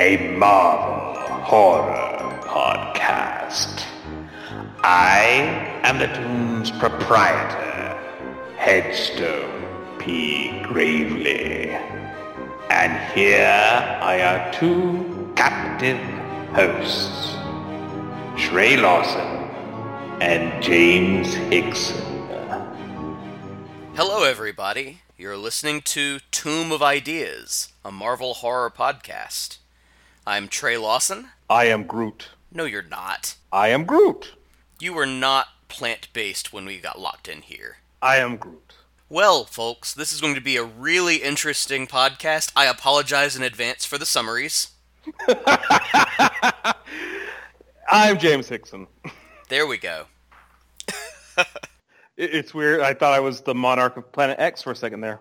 a Marvel horror podcast. I am the tomb's proprietor, Headstone P. Gravely. And here are your two captive hosts, Trey Lawson and James Hickson. Hello, everybody. You're listening to Tomb of Ideas, a Marvel horror podcast. I'm Trey Lawson. I am Groot. No, you're not. I am Groot. You were not plant based when we got locked in here. I am Groot. Well, folks, this is going to be a really interesting podcast. I apologize in advance for the summaries. I'm James Hickson. There we go. It's weird. I thought I was the monarch of Planet X for a second there.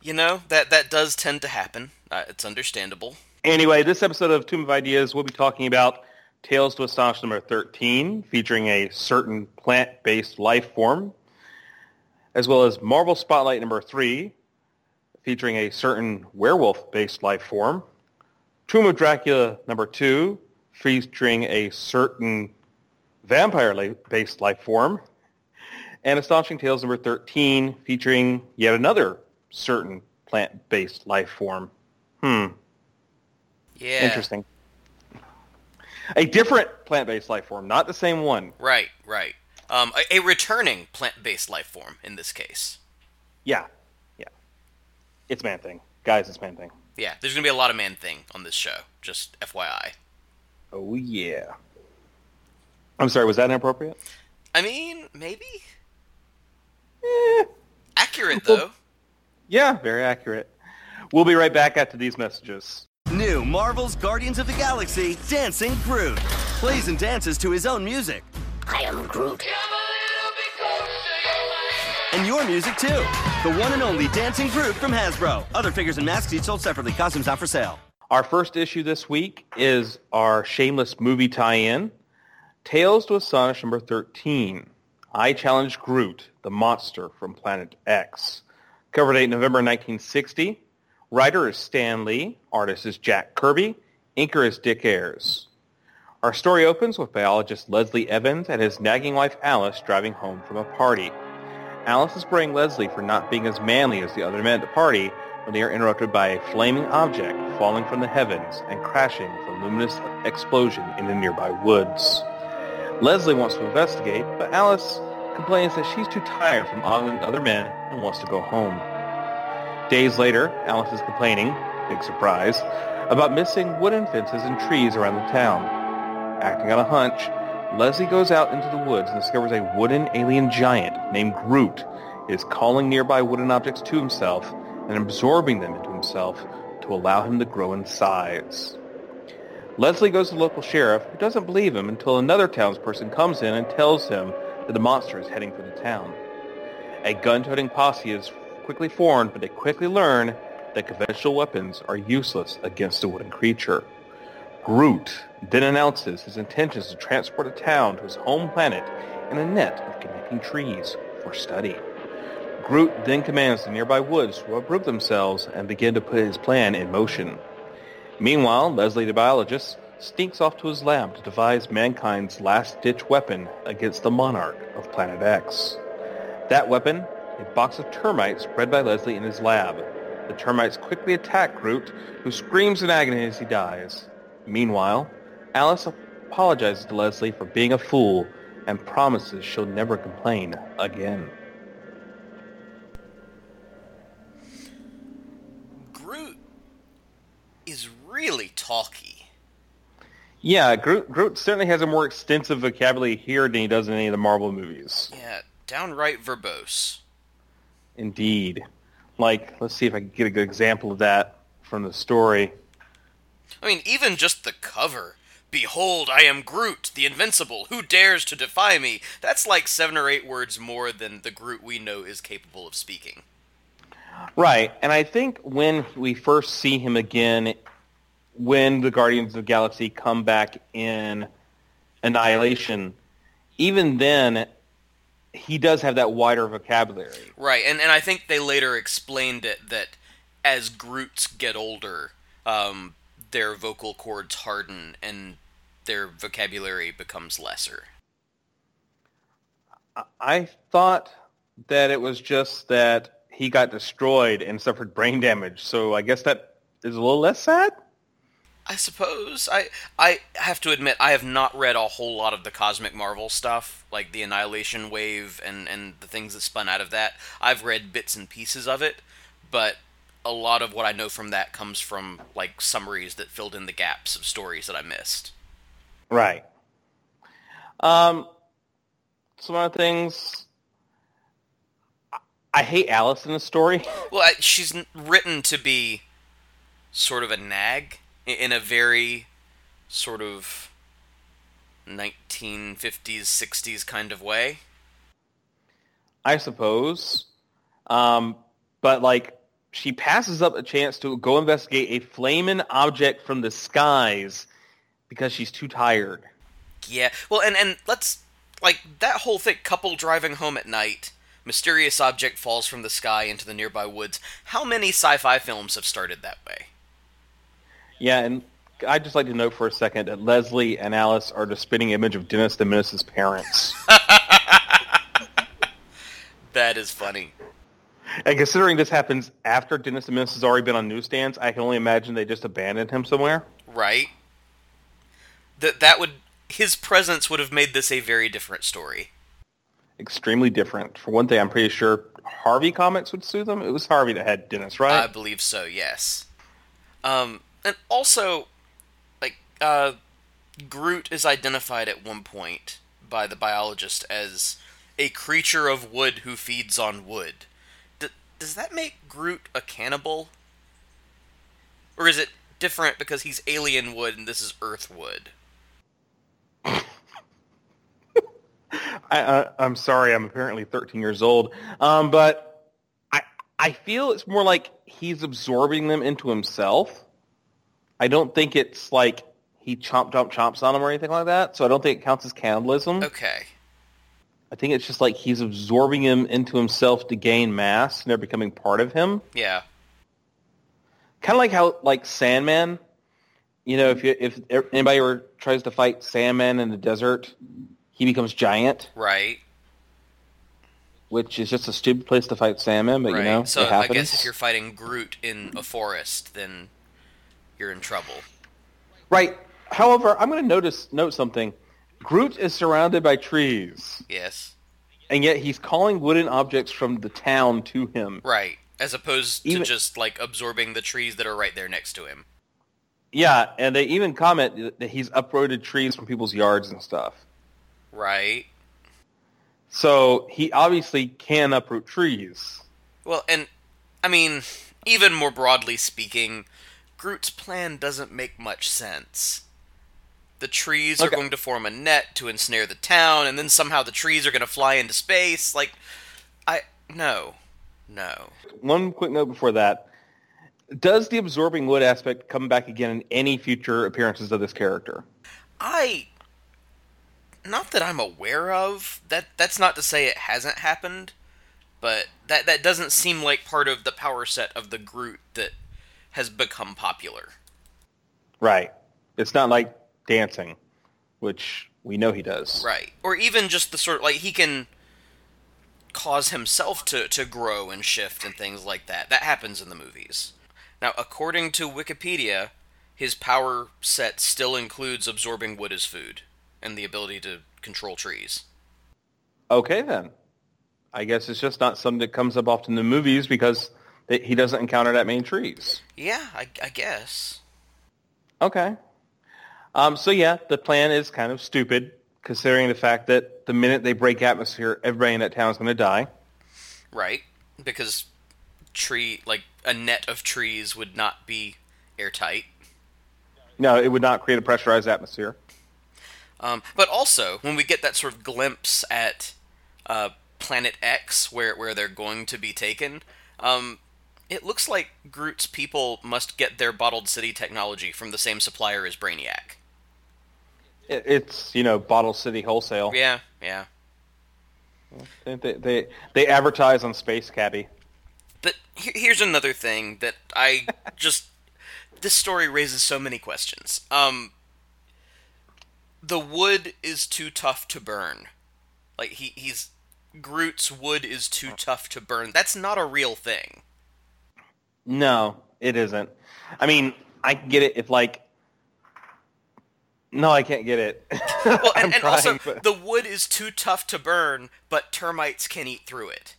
You know, that, that does tend to happen. Uh, it's understandable. Anyway, this episode of Tomb of Ideas, we'll be talking about Tales to Astonish number 13, featuring a certain plant-based life form, as well as Marvel Spotlight number 3, featuring a certain werewolf-based life form, Tomb of Dracula number 2, featuring a certain vampire-based life form, and Astonishing Tales number 13, featuring yet another certain plant-based life form. Hmm. Yeah. Interesting. A different plant-based life form, not the same one. Right, right. Um, a, a returning plant based life form in this case. Yeah, yeah. It's man thing, guys. It's man thing. Yeah, there's going to be a lot of man thing on this show, just FYI. Oh yeah. I'm sorry. Was that inappropriate? I mean, maybe? Eh, Accurate, though. yeah, very accurate. We'll be right back after these messages. New Marvel's Guardians of the Galaxy Dancing Groot. Plays and dances to his own music. I am Groot. And your music too. The one and only Dancing Groot from Hasbro. Other figures and masks each sold separately. Costumes out for sale. Our first issue this week is our shameless movie tie-in, Tales to Astonish number 13. I Challenge Groot, the monster from Planet X. Cover date November 1960. Writer is Stan Lee. Artist is Jack Kirby. Inker is Dick Ayers. Our story opens with biologist Leslie Evans and his nagging wife Alice driving home from a party. Alice is berating Leslie for not being as manly as the other men at the party when they are interrupted by a flaming object falling from the heavens and crashing with a luminous explosion in the nearby woods. Leslie wants to investigate, but Alice complains that she's too tired from ogling the other men and wants to go home. Days later, Alice is complaining, big surprise, about missing wooden fences and trees around the town. Acting on a hunch, Leslie goes out into the woods and discovers a wooden alien giant named Groot is calling nearby wooden objects to himself and absorbing them into himself to allow him to grow in size. Leslie goes to the local sheriff, who doesn't believe him until another townsperson comes in and tells him that the monster is heading for the town. A gun-toting posse is quickly formed, but they quickly learn that conventional weapons are useless against a wooden creature. Groot then announces his intentions to transport the town to his home planet in a net of connecting trees for study. Groot then commands the nearby woods to uproot themselves and begin to put his plan in motion. Meanwhile, Leslie the biologist sneaks off to his lab to devise mankind's last-ditch weapon against the monarch of Planet X. That weapon, a box of termites bred by Leslie in his lab. The termites quickly attack Groot, who screams in agony as he dies. Meanwhile, Alice apologizes to Leslie for being a fool and promises she'll never complain again. Groot is really talky. Yeah, Groot, Groot certainly has a more extensive vocabulary here than he does in any of the Marvel movies. Yeah, downright verbose. Indeed. Like, let's see if I can get a good example of that from the story. I mean, even just the cover. Behold, I am Groot, the Invincible. Who dares to defy me? That's like seven or eight words more than the Groot we know is capable of speaking. Right, and I think when we first see him again, when the Guardians of the Galaxy come back in Annihilation, even then, he does have that wider vocabulary. Right, and and I think they later explained it that as Groots get older, um, their vocal cords harden and their vocabulary becomes lesser. I thought that it was just that he got destroyed and suffered brain damage. So I guess that is a little less sad. I suppose I I have to admit I have not read a whole lot of the Cosmic Marvel stuff, like the Annihilation Wave and and the things that spun out of that. I've read bits and pieces of it, but a lot of what I know from that comes from like summaries that filled in the gaps of stories that I missed. Right. Um, some other things. I- hate Alice in the story. Well, I, she's written to be sort of a nag in a very sort of 1950s 60s kind of way. I suppose. Um, but like she passes up a chance to go investigate a flaming object from the skies because she's too tired. Yeah. Well, and and let's like that whole thing. Couple driving home at night. Mysterious object falls from the sky into the nearby woods. How many sci-fi films have started that way? Yeah, and I'd just like to note for a second that Leslie and Alice are the spinning image of Dennis the Menace's parents. That is funny. and considering this happens after Dennis the Menace has already been on newsstands, I can only imagine they just abandoned him somewhere. Right? That that would his presence would have made this a very different story. Extremely different. For one thing, I'm pretty sure Harvey Comics would sue them. It was Harvey that had Dennis, right? I believe so. Yes. Um, and also, like, uh, Groot is identified at one point by the biologist as a creature of wood who feeds on wood. D- does that make Groot a cannibal? Or is it different because he's alien wood and this is earth wood? I, I, I'm sorry, I'm apparently 13 years old, um, but I I feel it's more like he's absorbing them into himself. I don't think it's like he chomp chomp chomps on them or anything like that. So I don't think it counts as cannibalism. Okay. I think it's just like he's absorbing him into himself to gain mass, and they're becoming part of him. Yeah. Kind of like how like Sandman. You know, if you, if er, anybody ever tries to fight Sandman in the desert, he becomes giant. Right. which is just a stupid place to fight Sandman, but right. you know, so I guess if you're fighting Groot in a forest, then you're in trouble. Right. However, I'm going to notice note something. Groot is surrounded by trees, Yes. and yet he's calling wooden objects from the town to him. Right. As opposed to just like absorbing the trees that are right there next to him. Yeah, and they even comment that he's uprooted trees from people's yards and stuff. Right. So he obviously can uproot trees. Well, and I mean, even more broadly speaking, Groot's plan doesn't make much sense. The trees are going to form a net to ensnare the town, and then somehow the trees are going to fly into space. Like, I no, no. One quick note before that. Does the absorbing wood aspect come back again in any future appearances of this character? I not that I'm aware of. That that's not to say it hasn't happened, but that that doesn't seem like part of the power set of the Groot that has become popular. Right. It's not like dancing, which we know he does. Right. Or even just the sort of like he can cause himself to to grow and shift and things like that. That happens in the movies. Now, according to Wikipedia, his power set still includes absorbing wood as food and the ability to control trees. Okay, then. I guess it's just not something that comes up often in the movies because they, he doesn't encounter that many trees. Yeah, I, I guess. Okay. Um, so yeah, the plan is kind of stupid, considering the fact that the minute they break atmosphere, everybody in that town is going to die. Right. Because tree like a net of trees would not be airtight. No, it would not create a pressurized atmosphere. Um, but also, when we get that sort of glimpse at uh, Planet X, where where they're going to be taken, um, it looks like Groot's people must get their bottled city technology from the same supplier as Brainiac. It's you know Bottle City wholesale. Yeah, yeah. They, they, they, they advertise on Space Cabbie. But here's another thing that I just this story raises so many questions. Um, the wood is too tough to burn. Like he he's Groot's wood is too tough to burn. That's not a real thing. No, it isn't. I mean, I can get it if like. No, I can't get it. Well, and, and also but- the wood is too tough to burn, but termites can eat through it.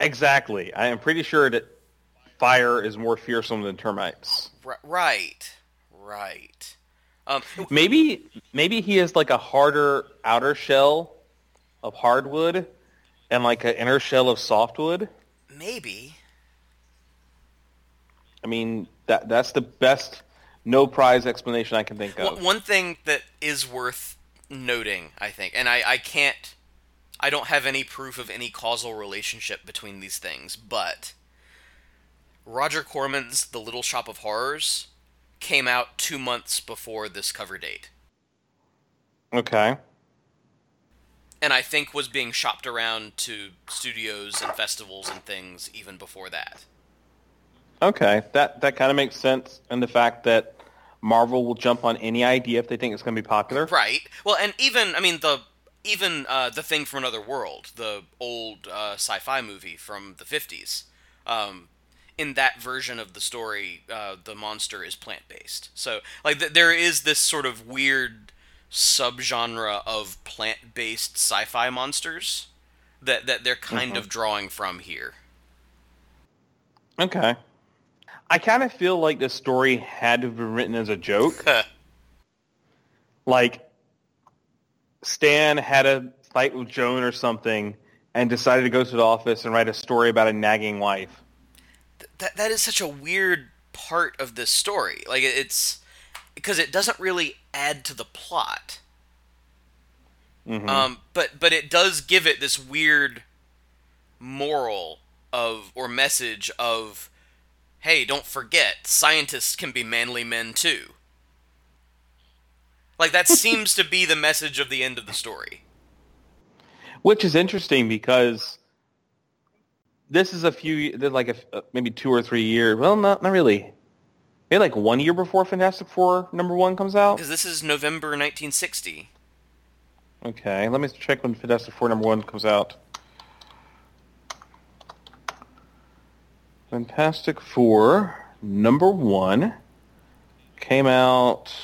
exactly. I am pretty sure that fire is more fearsome than termites. R- right, right. Um, Maybe maybe he has like a harder outer shell of hardwood and like an inner shell of softwood. maybe. I mean that that's the best no prize explanation I can think of. One thing that is worth noting, I think, and I, I can't, I don't have any proof of any causal relationship between these things, but Roger Corman's The Little Shop of Horrors came out two months before this cover date, Okay. and I think was being shopped around to studios and festivals and things even before that. Okay. That that kind of makes sense and the fact that Marvel will jump on any idea if they think it's going to be popular. Right. Well, and even I mean the even uh, the thing from another world, the old uh, sci-fi movie from the fifties. Um, in that version of the story, uh, the monster is plant-based. So, like, th- there is this sort of weird subgenre of plant-based sci-fi monsters that that they're kind of drawing from here. Okay. I kind of feel like this story had to have been written as a joke. like Stan had a fight with Joan or something and decided to go to the office and write a story about a nagging wife. that that is such a weird part of this story. Like it's because it doesn't really add to the plot. Um, but but it does give it this weird moral of or message of, hey, don't forget, scientists can be manly men too. Like that seems to be the message of the end of the story. Which is interesting because this is a few, like a, uh, maybe two or three years. Well, not not really. Maybe like one year before Fantastic Four number one comes out. Because this is November 1960. Okay, let me check when Fantastic Four number one comes out. Fantastic Four number one came out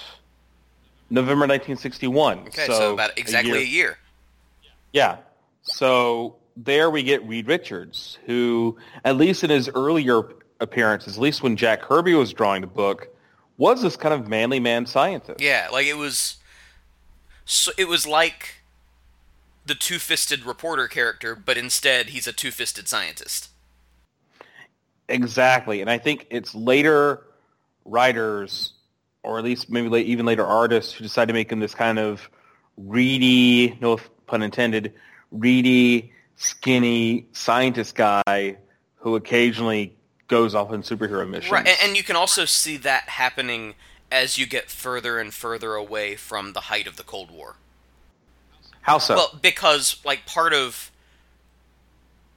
November 1961. Okay, so, about exactly a year. Yeah. So there we get Reed Richards, who, at least in his earlier appearances, at least when Jack Kirby was drawing the book, was this kind of manly man scientist. Yeah, like it was. So it was like the two-fisted reporter character, but instead he's a two-fisted scientist. Exactly. And I think it's later writers, or at least maybe late, even later artists, who decide to make him this kind of reedy, no pun intended, reedy, skinny scientist guy who occasionally goes off on superhero missions. Right, and, and you can also see that happening as you get further and further away from the height of the Cold War. How so? Well, because like part of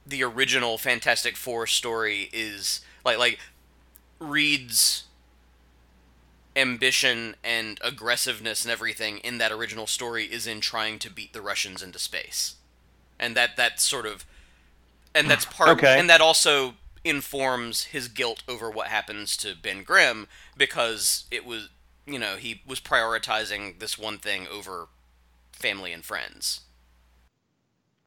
the original Fantastic Four story is like like Reed's ambition and aggressiveness and everything in that original story is in trying to beat the Russians into space. And that that sort of and that's part Okay. and that also informs his guilt over what happens to Ben Grimm because it was you know, he was prioritizing this one thing over family and friends.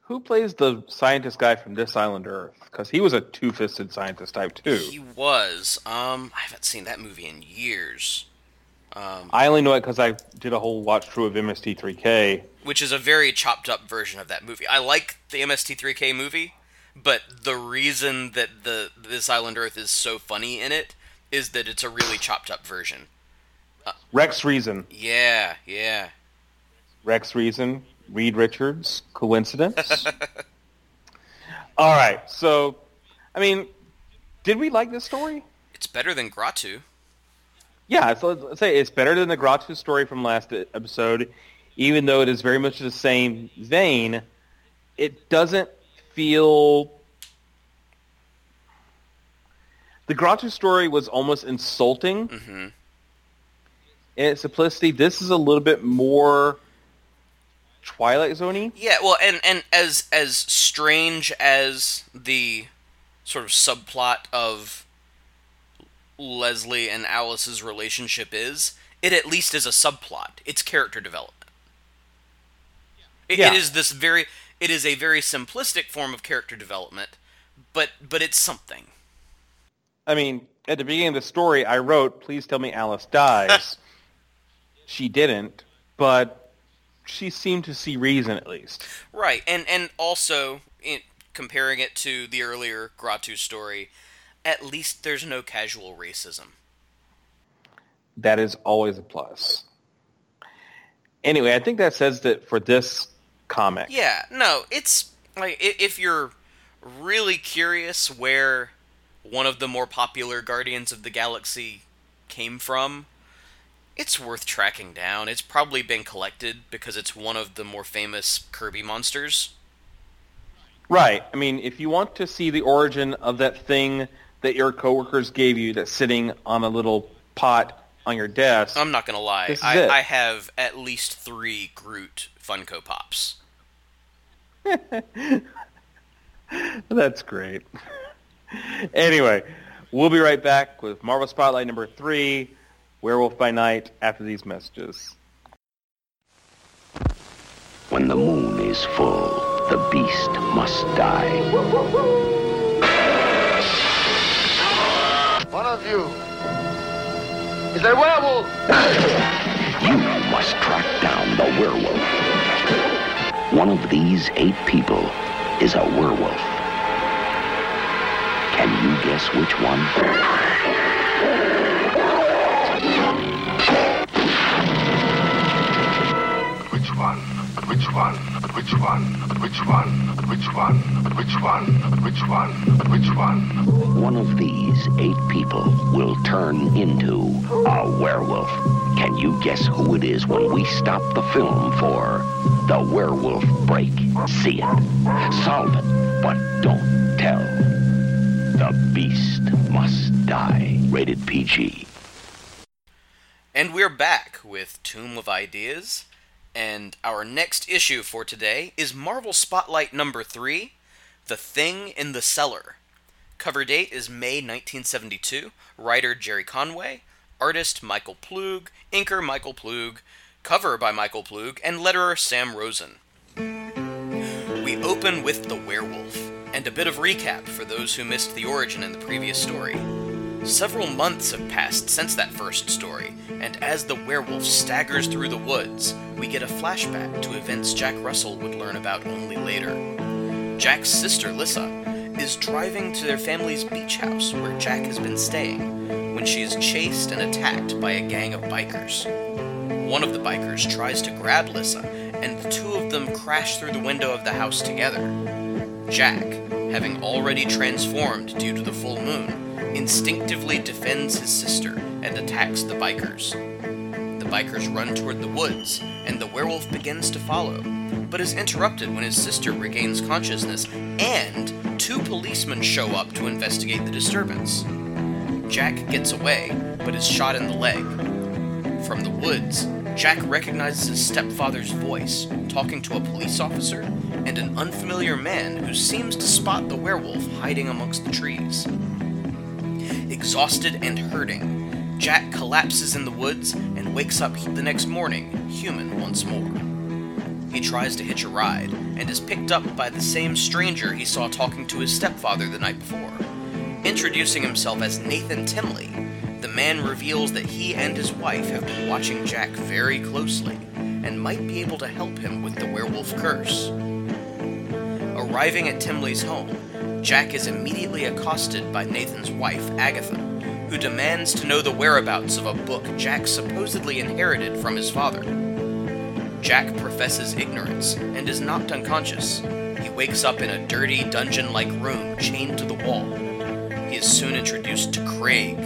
Who plays the scientist guy from This Island Earth? Because he was a two-fisted scientist type too. He was. Um, I haven't seen that movie in years. Um, I only know it because I did a whole watch through of MST3K. which is a very chopped up version of that movie. I like the MST3K movie, but the reason that the This Island Earth is so funny in it is that it's a really chopped up version. Uh, Rex Reason. Yeah, yeah. Rex Reason, Reed Richards. Coincidence? All right. So, I mean, did we like this story? It's better than Gratu. Yeah. So let's- say it's better than the Gratu story from last episode, even though it is very much the same vein. it doesn't feel. The Gratu story was almost insulting hmm in its simplicity. This is a little bit more Twilight Zoney. Yeah, well, and and as as strange as the sort of subplot of Leslie and Alice's relationship is, it at least is a subplot. It's character development. It, Yeah. it is this very. It is a very simplistic form of character development, but but it's something. I mean, at the beginning of the story, I wrote, "Please tell me Alice dies." she didn't, but she seemed to see reason at least. Right, and and also in, comparing it to the earlier Gratu story, at least there's no casual racism. That is always a plus. Anyway, I think that says that for this comic. Yeah, no, it's like if you're really curious where one of the more popular Guardians of the Galaxy came from, it's worth tracking down. It's probably been collected because it's one of the more famous Kirby monsters. Right. I mean, if you want to see the origin of that thing that your coworkers gave you that's sitting on a little pot on your desk, I'm not gonna lie, This is I, it. I have at least three Groot Funko Pops. that's great. anyway, we'll be right back with Marvel Spotlight number three, Werewolf by Night, after these messages. When the moon is full, the beast must die. One of you is a werewolf. You must track down the werewolf. One of these eight people is a werewolf. Can you guess which one? Which one? Which one? Which one? Which one? Which one? Which one? Which one? One of these eight people will turn into a werewolf. Can you guess who it is when we stop the film for the werewolf break? See it, solve it, but don't tell. The beast must die. Rated PG. And we're back with Tomb of Ideas, and our next issue for today is Marvel Spotlight number 3, The Thing in the Cellar. Cover date is May 1972, writer Gerry Conway, artist Michael Ploog, inker Michael Ploog, cover by Michael Ploog, and letterer Sam Rosen. We open with the werewolf, and a bit of recap for those who missed the origin in the previous story. Several months have passed since that first story, and as the werewolf staggers through the woods, we get a flashback to events Jack Russell would learn about only later. Jack's sister, Lissa, is driving to their family's beach house where Jack has been staying when she is chased and attacked by a gang of bikers. One of the bikers tries to grab Lissa, and the two of them crash through the window of the house together. Jack, having already transformed due to the full moon, instinctively defends his sister and attacks the bikers. The bikers run toward the woods, and the werewolf begins to follow, but is interrupted when his sister regains consciousness, and two policemen show up to investigate the disturbance. Jack gets away, but is shot in the leg. From the woods, Jack recognizes his stepfather's voice, talking to a police officer and an unfamiliar man who seems to spot the werewolf hiding amongst the trees. Exhausted and hurting, Jack collapses in the woods and wakes up the next morning, human once more. He tries to hitch a ride and is picked up by the same stranger he saw talking to his stepfather the night before. Introducing himself as Nathan Timley, the man reveals that he and his wife have been watching Jack very closely and might be able to help him with the werewolf curse. Arriving at Timley's home, Jack is immediately accosted by Nathan's wife, Agatha, who demands to know the whereabouts of a book Jack supposedly inherited from his father. Jack professes ignorance and is knocked unconscious. He wakes up in a dirty, dungeon like room chained to the wall. He is soon introduced to Craig,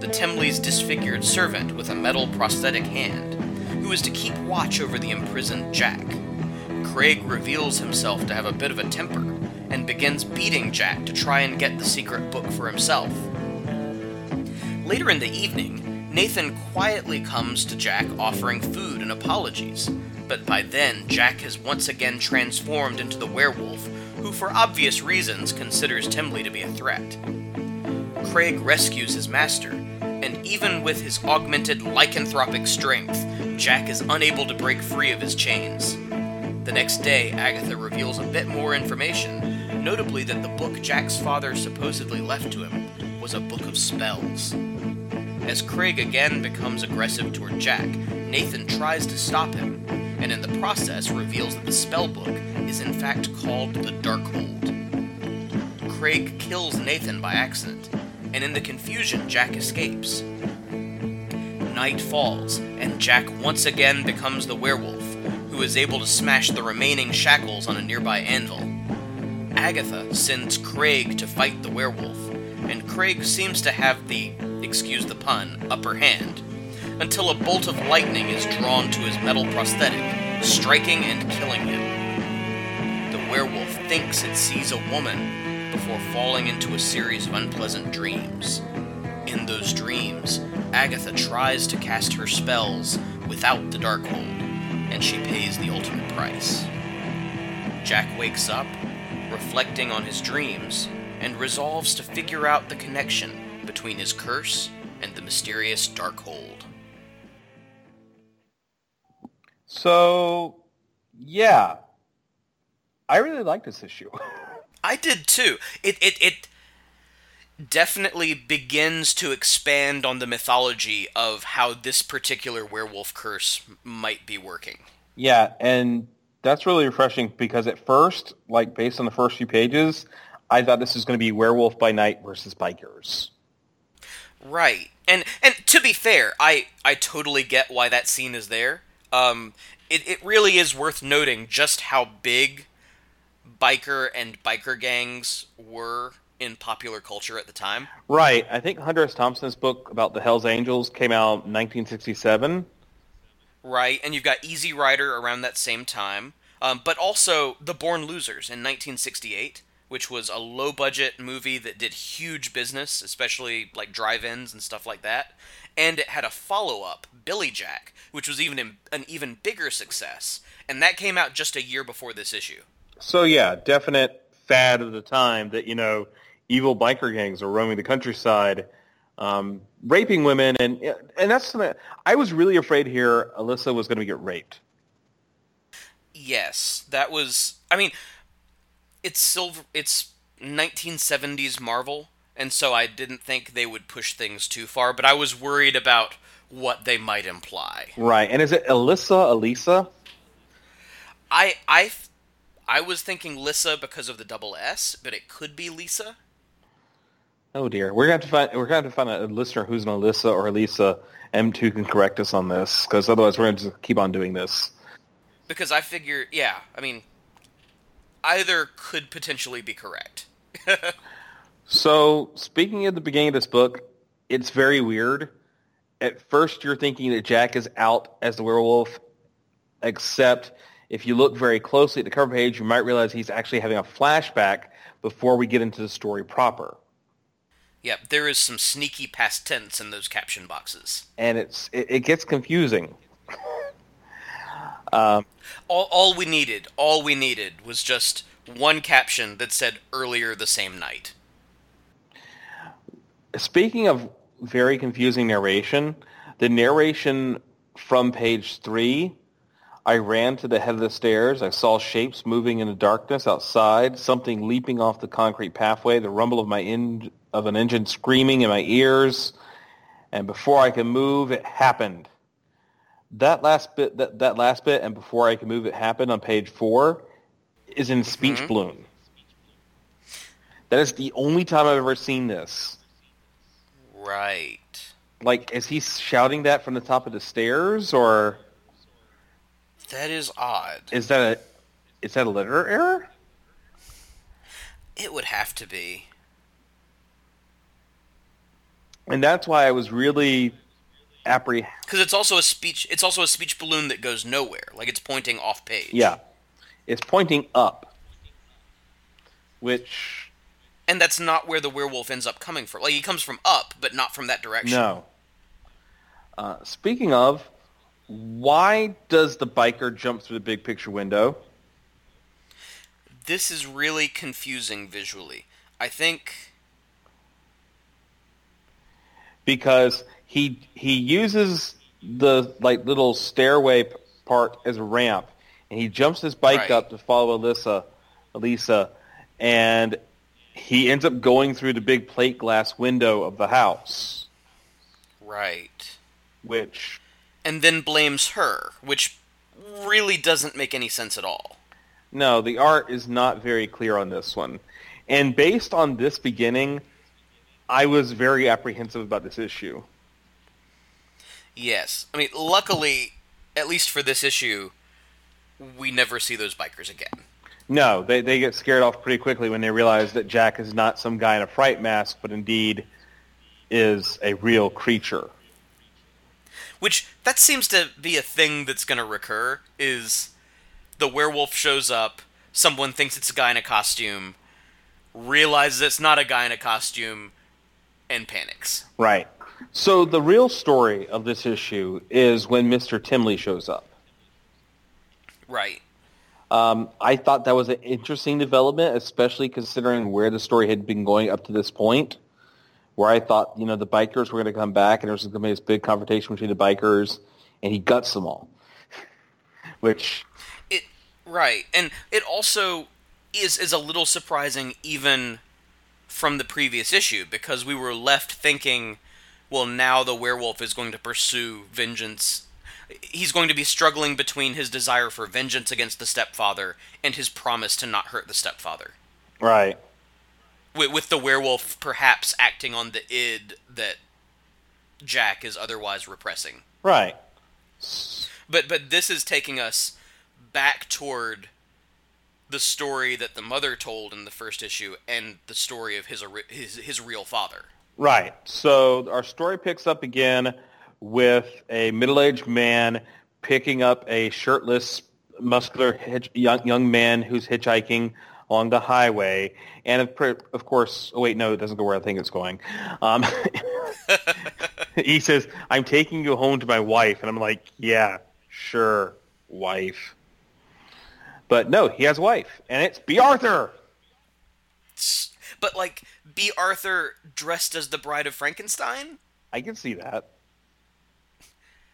the Timley's disfigured servant with a metal prosthetic hand, who is to keep watch over the imprisoned Jack. Craig reveals himself to have a bit of a temper and begins beating Jack to try and get the secret book for himself. Later in the evening, Nathan quietly comes to Jack offering food and apologies, but by then Jack has once again transformed into the werewolf, who for obvious reasons considers Timley to be a threat. Craig rescues his master, and even with his augmented lycanthropic strength, Jack is unable to break free of his chains. The next day, Agatha reveals a bit more information, notably that the book Jack's father supposedly left to him was a book of spells. As Craig again becomes aggressive toward Jack, Nathan tries to stop him, and in the process reveals that the spell book is in fact called the Darkhold. Craig kills Nathan by accident, and in the confusion, Jack escapes. Night falls, and Jack once again becomes the werewolf, who is able to smash the remaining shackles on a nearby anvil. Agatha sends Craig to fight the werewolf, and Craig seems to have the, excuse the pun, upper hand, until a bolt of lightning is drawn to his metal prosthetic, striking and killing him. The werewolf thinks it sees a woman before falling into a series of unpleasant dreams. In those dreams, Agatha tries to cast her spells without the Darkhold, and she pays the ultimate price. Jack wakes up, reflecting on his dreams, and resolves to figure out the connection between his curse and the mysterious Darkhold. So, yeah, I really like this issue. I did too. It it it definitely begins to expand on the mythology of how this particular werewolf curse might be working. yeah, and that's really refreshing because at first, like based on the first few pages, I thought this was going to be Werewolf by Night versus Bikers. Right. And and to be fair, I I totally get why that scene is there. Um it, it really is worth noting just how big biker and biker gangs were in popular culture at the time. Right. I think Hunter S. Thompson's book about the Hells Angels came out in 1967. Right, and you've got Easy Rider around that same time, um, but also The Born Losers in 1968, which was a low budget movie that did huge business, especially like drive ins and stuff like that. And it had a follow up, Billy Jack, which was even in- an even bigger success, and that came out just a year before this issue. So yeah, definite fad of the time that you know evil biker gangs are roaming the countryside, um, raping women, and and that's something I was really afraid here. Alyssa was going to get raped. Yes, that was. I mean, it's silver. It's 1970s Marvel, and so I didn't think they would push things too far. But I was worried about what they might imply. Right, and is it Alyssa, Elisa? I I I was thinking Lissa because of the double S, but it could be Lisa. Oh dear, we're going to have to find we're to have to find a listener who's an Alyssa or Elisa. M2 can correct us on this because otherwise we're going to just keep on doing this. Because I figure, yeah, I mean, either could potentially be correct. So, speaking of the beginning of this book, it's very weird. At first, you're thinking that Jack is out as the werewolf, except if you look very closely at the cover page, you might realize he's actually having a flashback before we get into the story proper. Yep, there is some sneaky past tense in those caption boxes. And it's it, it gets confusing. Um, all, all we needed, all we needed was just one caption that said earlier the same night. Speaking of very confusing narration, the narration from page three, I ran to the head of the stairs. I saw shapes moving in the darkness outside, something leaping off the concrete pathway, the rumble of my en- of an engine screaming in my ears, and before I could move, it happened. That last bit, that, that last bit, and before I could move, it happened on page four, is in speech mm-hmm. balloon. That is the only time I've ever seen this. Right. Like, is he shouting that from the top of the stairs, or That is odd. is that a is that a letter error? It would have to be. And that's why I was really apprehensive. Because it's also a speech. It's also a speech balloon that goes nowhere. Like it's pointing off page. Yeah, it's pointing up, which And that's not where the werewolf ends up coming from. Like he comes from up, but not from that direction. no. Uh, speaking of, why does the biker jump through the big picture window? This is really confusing visually. I think because he he uses the like little stairway p- part as a ramp, and he jumps his bike Right. up to follow Alyssa, Elisa, and he ends up going through the big plate glass window of the house, right. which And then blames her, which really doesn't make any sense at all. no, the art is not very clear on this one, and based on this beginning. I was very apprehensive about this issue. Yes. I mean, luckily, at least for this issue, we never see those bikers again. No, they, they get scared off pretty quickly when they realize that Jack is not some guy in a fright mask, but indeed is a real creature. Which that seems to be a thing that's going to recur is the werewolf shows up, someone thinks it's a guy in a costume, realizes it's not a guy in a costume and panics. Right. So the real story of this issue is when Mr. Timley shows up. Right. Um, I thought that was an interesting development, especially considering where the story had been going up to this point, where I thought, you know, the bikers were going to come back and there was going to be this big confrontation between the bikers, and he guts them all. Which, It right, and it also is is a little surprising even from the previous issue because we were left thinking, well, now the werewolf is going to pursue vengeance. He's going to be struggling between his desire for vengeance against the stepfather and his promise to not hurt the stepfather. right. With, with the werewolf perhaps acting on the id that Jack is otherwise repressing. Right. But but this is taking us back toward the story that the mother told in the first issue and the story of his his his real father. Right. So our story picks up again with a middle-aged man picking up a shirtless, muscular hitch, young, young man who's hitchhiking along the highway. And of, of course, oh wait, no, it doesn't go where I think it's going. Um, he says, I'm taking you home to my wife. And I'm like, yeah, sure, wife. But no, he has a wife, and it's Bea Arthur. But like Bea Arthur dressed as the Bride of Frankenstein, I can see that.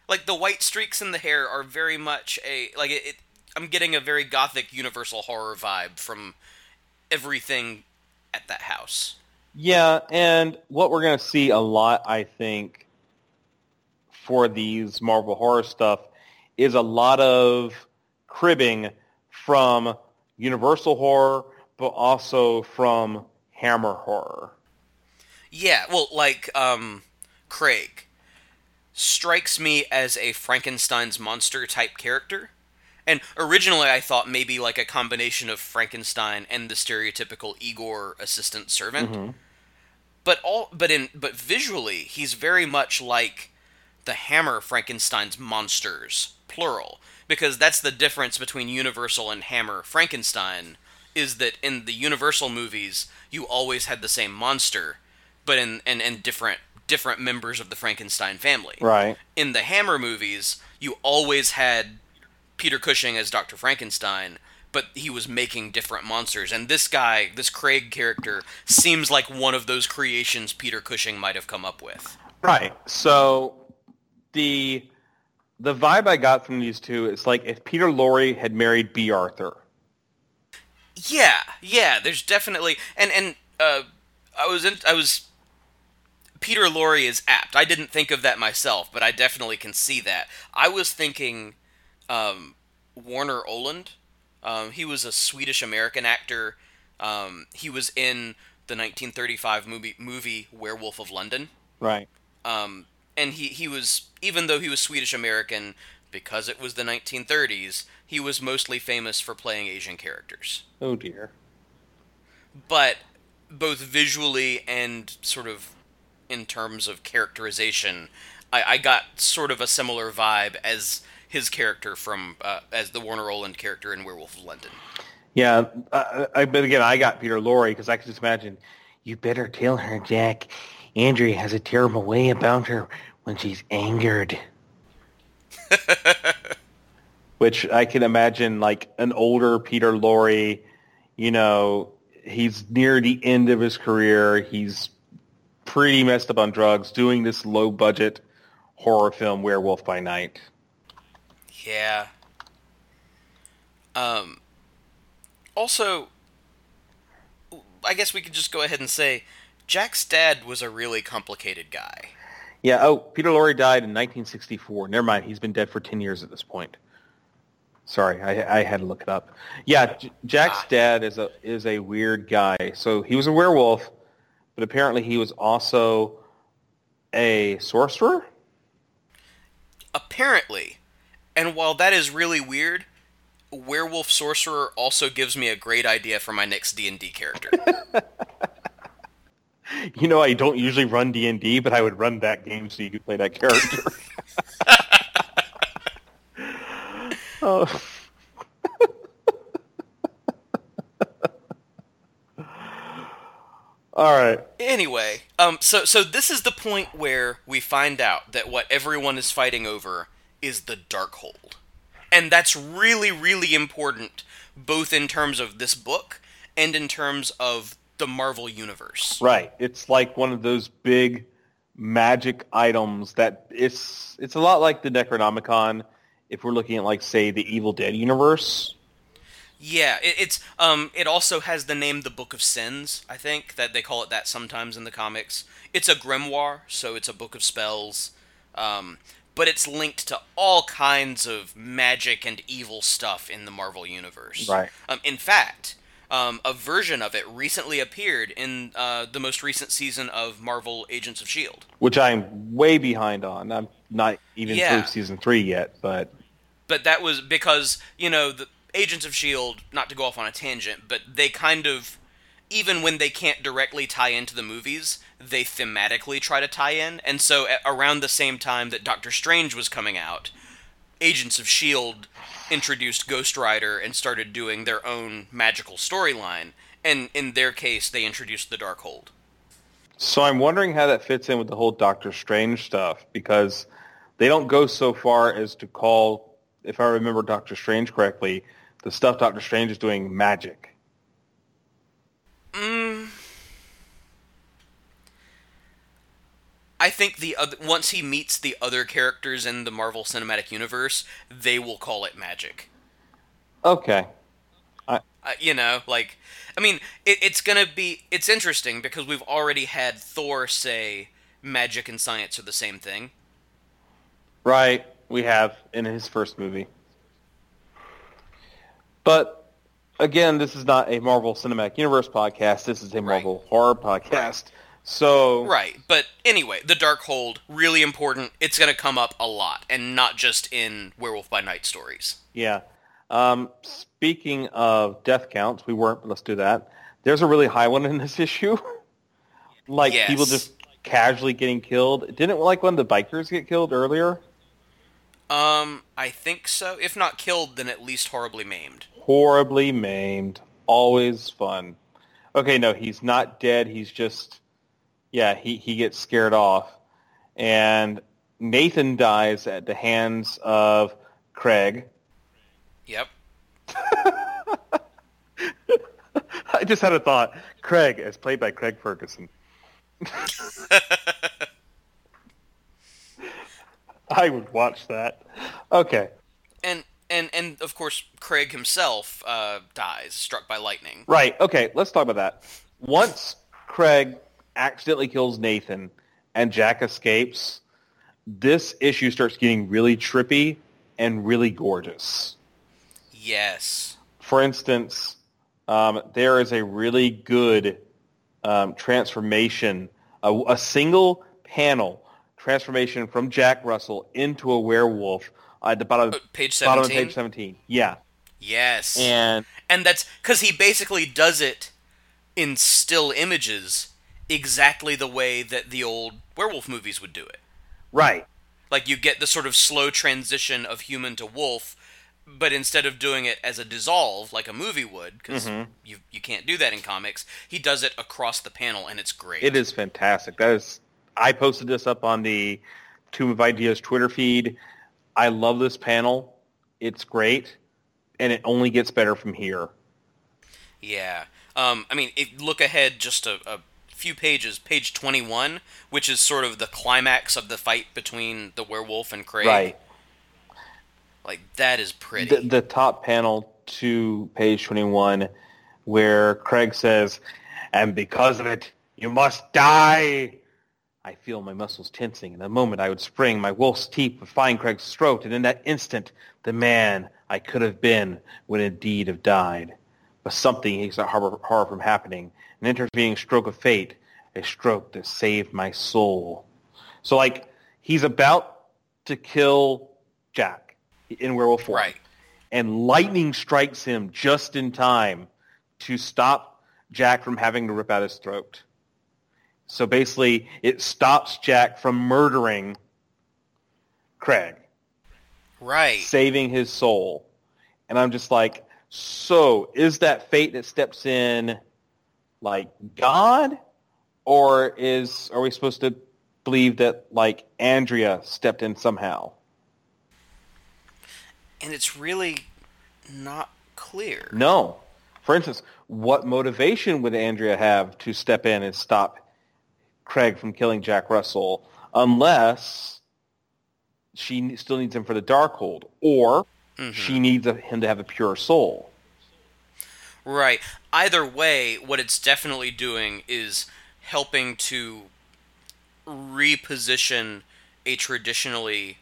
like the white streaks in the hair are very much a like it. it I'm getting a very gothic universal horror vibe from everything at that house. Yeah, and what we're going to see a lot, I think, for these Marvel horror stuff is a lot of cribbing from Universal horror, but also from Hammer horror. Yeah, well, like um, Craig strikes me as a Frankenstein's monster type character. And originally I thought maybe like a combination of Frankenstein and the stereotypical Igor assistant servant. Mm-hmm. But all but in but visually he's very much like the Hammer Frankenstein's monsters, plural, because that's the difference between Universal and Hammer Frankenstein is that in the Universal movies you always had the same monster, but in and, and different different members of the Frankenstein family. Right. In the Hammer movies, you always had Peter Cushing as Dr. Frankenstein, but he was making different monsters. And this guy, this Craig character, seems like one of those creations Peter Cushing might have come up with. Right. So the the vibe I got from these two is like if Peter Lorre had married Bea Arthur. Yeah, yeah. There's definitely and and uh, I was in, I was Peter Lorre is apt. I didn't think of that myself, but I definitely can see that. I was thinking um, Warner Oland. Um, he was a Swedish American actor. Um, he was in the 1935 movie movie Werewolf of London. Right. Um, and he, he was even though he was Swedish American because it was the 1930s, he was mostly famous for playing Asian characters Oh dear. but both visually and sort of in terms of characterization, I, I got sort of a similar vibe as his character from uh, as the Warner Oland character in Werewolf of London. Yeah, uh, I, but again, I got Peter Lorre because I could just imagine. You better tell her, Jack. Andrea has a terrible way about her when she's angered. Which I can imagine, like an older Peter Lorre. You know, he's near the end of his career. He's pretty messed up on drugs, doing this low budget horror film, Werewolf by Night. Yeah. Um. Also, I guess we could just go ahead and say Jack's dad was a really complicated guy. Yeah. Oh, Peter Lorre died in 1964. Never mind. He's been dead for 10 years at this point. Sorry, I, I had to look it up. Yeah, J- Jack's Ah. dad is a is a weird guy. So he was a werewolf, but apparently he was also a sorcerer. Apparently, and while that is really weird, werewolf sorcerer also gives me a great idea for my next D and D character. You know, I don't usually run D and D, but I would run that game so you could play that character. oh. All right. Anyway, um, so so this is the point where we find out that what everyone is fighting over is the Darkhold, and that's really really important, both in terms of this book and in terms of the Marvel universe. Right. It's like one of those big magic items that it's it's a lot like the Necronomicon if we're looking at like say the Evil Dead universe. Yeah, it, it's um, it also has the name the Book of Sins. I think that they call it that sometimes in the comics. It's a grimoire, so it's a book of spells, um, but it's linked to all kinds of magic and evil stuff in the Marvel universe. Right. Um, in fact, um, a version of it recently appeared in uh, the most recent season of Marvel Agents of Shield. Which I'm way behind on. I'm not even Yeah. through season three yet, but but that was because you know the agents of shield not to go off on a tangent but they kind of even when they can't directly tie into the movies they thematically try to tie in. And so around the same time that doctor strange was coming out agents of shield introduced ghost rider and started doing their own magical storyline. And in their case they introduced the darkhold So I'm wondering how that fits in with the whole Doctor Strange stuff because they don't go so far as to call, if I remember Doctor Strange correctly, the stuff Doctor Strange is doing magic. I think the other, once he meets the other characters in the Marvel Cinematic Universe, they will call it magic. Okay. Uh, you know, like, I mean, it, it's gonna be it's interesting because we've already had Thor say magic and science are the same thing. Right. We have in his first movie. But again, this is not a Marvel Cinematic Universe podcast. This is a Marvel horror podcast. So Right, but anyway, the Darkhold really important. It's gonna come up a lot, and not just in Werewolf by Night stories. Yeah. Um, speaking of death counts, we weren't, but let's do that. There's a really high one in this issue. like Yes. people just casually getting killed. Didn't like when the bikers get killed earlier? Um, I think so. If not killed, then at least horribly maimed. Horribly maimed. Always fun. Okay, no, he's not dead. He's just, yeah, he, he gets scared off. And Nathan dies at the hands of Craig. Yep. I just had a thought. Craig, as played by Craig Ferguson. I would watch that. Okay. And and and of course, Craig himself uh, dies, struck by lightning. Right. Okay. Let's talk about that. Once Craig accidentally kills Nathan and Jack escapes, this issue starts getting really trippy and really gorgeous. Yes. For instance, um, there is a really good um, transformation, a, a single panel transformation from Jack Russell into a werewolf at the bottom, Uh, page bottom of 17? page 17. Yeah. Yes. And And that's because he basically does it in still images exactly the way that the old werewolf movies would do it. right. Like you get the sort of slow transition of human to wolf, but instead of doing it as a dissolve like a movie would, because Mm-hmm. you you can't do that in comics, he does it across the panel, and it's great. It is fantastic. That is, I posted this up on the Tomb of Ideas Twitter feed. I love this panel. It's great, and it only gets better from here. Yeah. Um, I mean, if look ahead just a, a few pages, page 21, which is sort of the climax of the fight between the werewolf and Craig. Right. Like, that is pretty. The, the top panel to page 21 where Craig says, and because of it, you must die. I feel my muscles tensing. In a moment, I would spring. My wolf's teeth would find Craig's throat, and in that instant, the man I could have been would indeed have died. But something keeps that horror, horror from happening. An intervening stroke of fate, a stroke that saved my soul. So, like, he's about to kill Jack in werewolf form right. and lightning strikes him just in time to stop Jack from having to rip out his throat. So basically, it stops Jack from murdering Craig, Right. saving his soul. And I'm just like, so is that fate that steps in like God? Or is are we supposed to believe that like Andrea stepped in somehow? And it's really not clear. No. For instance, what motivation would Andrea have to step in and stop Craig from killing Jack Russell unless she still needs him for the Darkhold or mm-hmm. she needs a, him to have a pure soul? Right. Either way, what it's definitely doing is helping to reposition a traditionally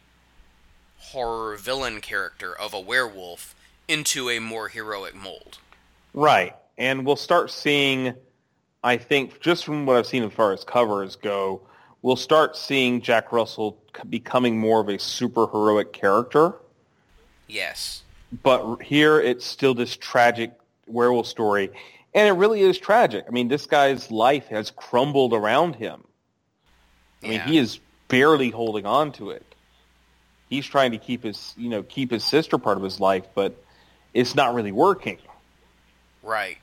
horror villain character of a werewolf into a more heroic mold. Right. And we'll start seeing, I think, just from what I've seen as far as covers go, we'll start seeing Jack Russell becoming more of a super heroic character. Yes. but here it's still this tragic werewolf story and it really is tragic i mean this guy's life has crumbled around him i mean Yeah. he is barely holding on to it he's trying to keep his you know keep his sister part of his life but it's not really working Right.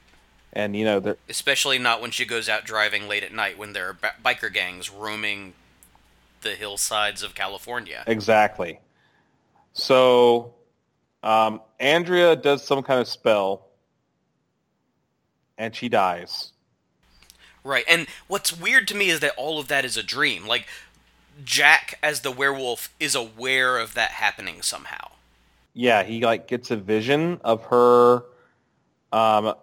And you know Especially not when she goes out driving late at night when there are ba- biker gangs roaming the hillsides of California. exactly so um, andrea does some kind of spell and she dies Right. And what's weird to me is that all of that is a dream. Like Jack as the werewolf is aware of that happening somehow. Yeah, he like gets a vision of her um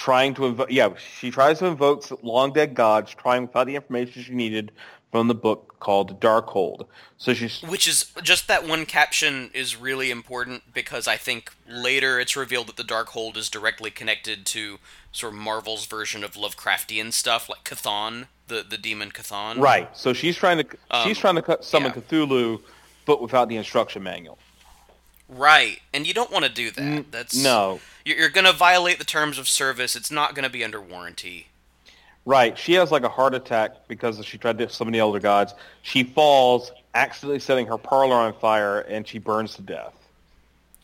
trying to invoke yeah, she tries to invoke long dead gods, trying to find the information she needed from the book called Darkhold. So she's Which is just that one caption is really important because I think later it's revealed that the Darkhold is directly connected to sort of Marvel's version of Lovecraftian stuff, like Chthon, the the demon Chthon. right. So she's trying to she's Um, trying to summon yeah. Cthulhu but without the instruction manual. Right. And you don't want to do that. That's no. You're, you're going to violate the terms of service. It's not going to be under warranty. Right. She has like a heart attack because she tried to summon the elder gods. She falls, accidentally setting her parlor on fire, and she burns to death.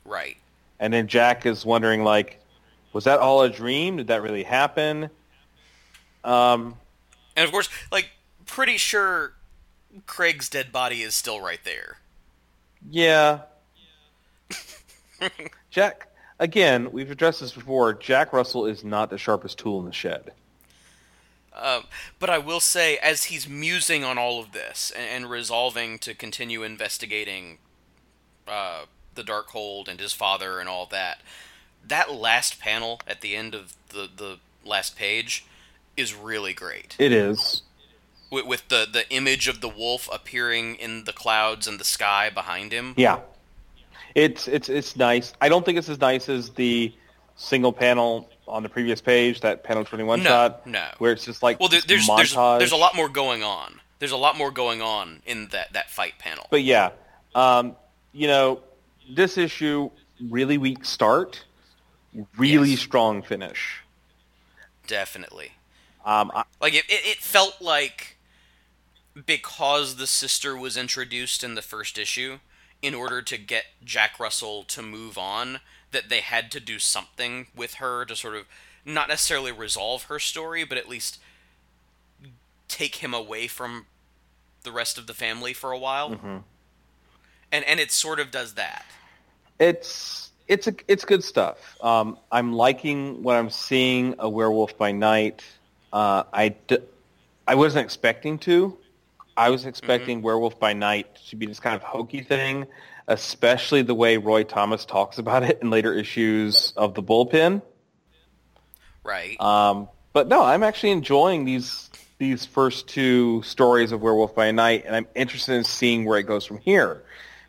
Right. And then Jack is wondering, like, was that all a dream? Did that really happen? Um, And of course, like, pretty sure Craig's dead body is still right there. yeah. Jack, again, we've addressed this before. Jack Russell is not the sharpest tool in the shed. Um, but I will say, as he's musing on all of this and, and resolving to continue investigating uh, the Darkhold and his father and all that, that last panel at the end of the, the last page is really great. It is. With, with the, the image of the wolf appearing in the clouds and the sky behind him. Yeah. It's it's it's nice. I don't think it's as nice as the single panel on the previous page, that panel 21 No, shot, no. where it's just like Well, there, there's, there's montage. there's a lot more going on. There's a lot more going on in that, that fight panel. But yeah, um, you know, this issue really weak start, really Yes. strong finish. Definitely. Um, I, Like it, it, it felt like because the sister was introduced in the first issue, in order to get Jack Russell to move on, that they had to do something with her to sort of not necessarily resolve her story, but at least take him away from the rest of the family for a while. Mm-hmm. And and it sort of does that. It's it's a it's good stuff. Um, I'm liking what I'm seeing. A Werewolf by Night. Uh, I d- I wasn't expecting to. I was expecting Werewolf by Night to be this kind of hokey thing, especially the way Roy Thomas talks about it in later issues of the Bullpen. Right. Um, but no, I'm actually enjoying these these first two stories of Werewolf by Night, and I'm interested in seeing where it goes from here.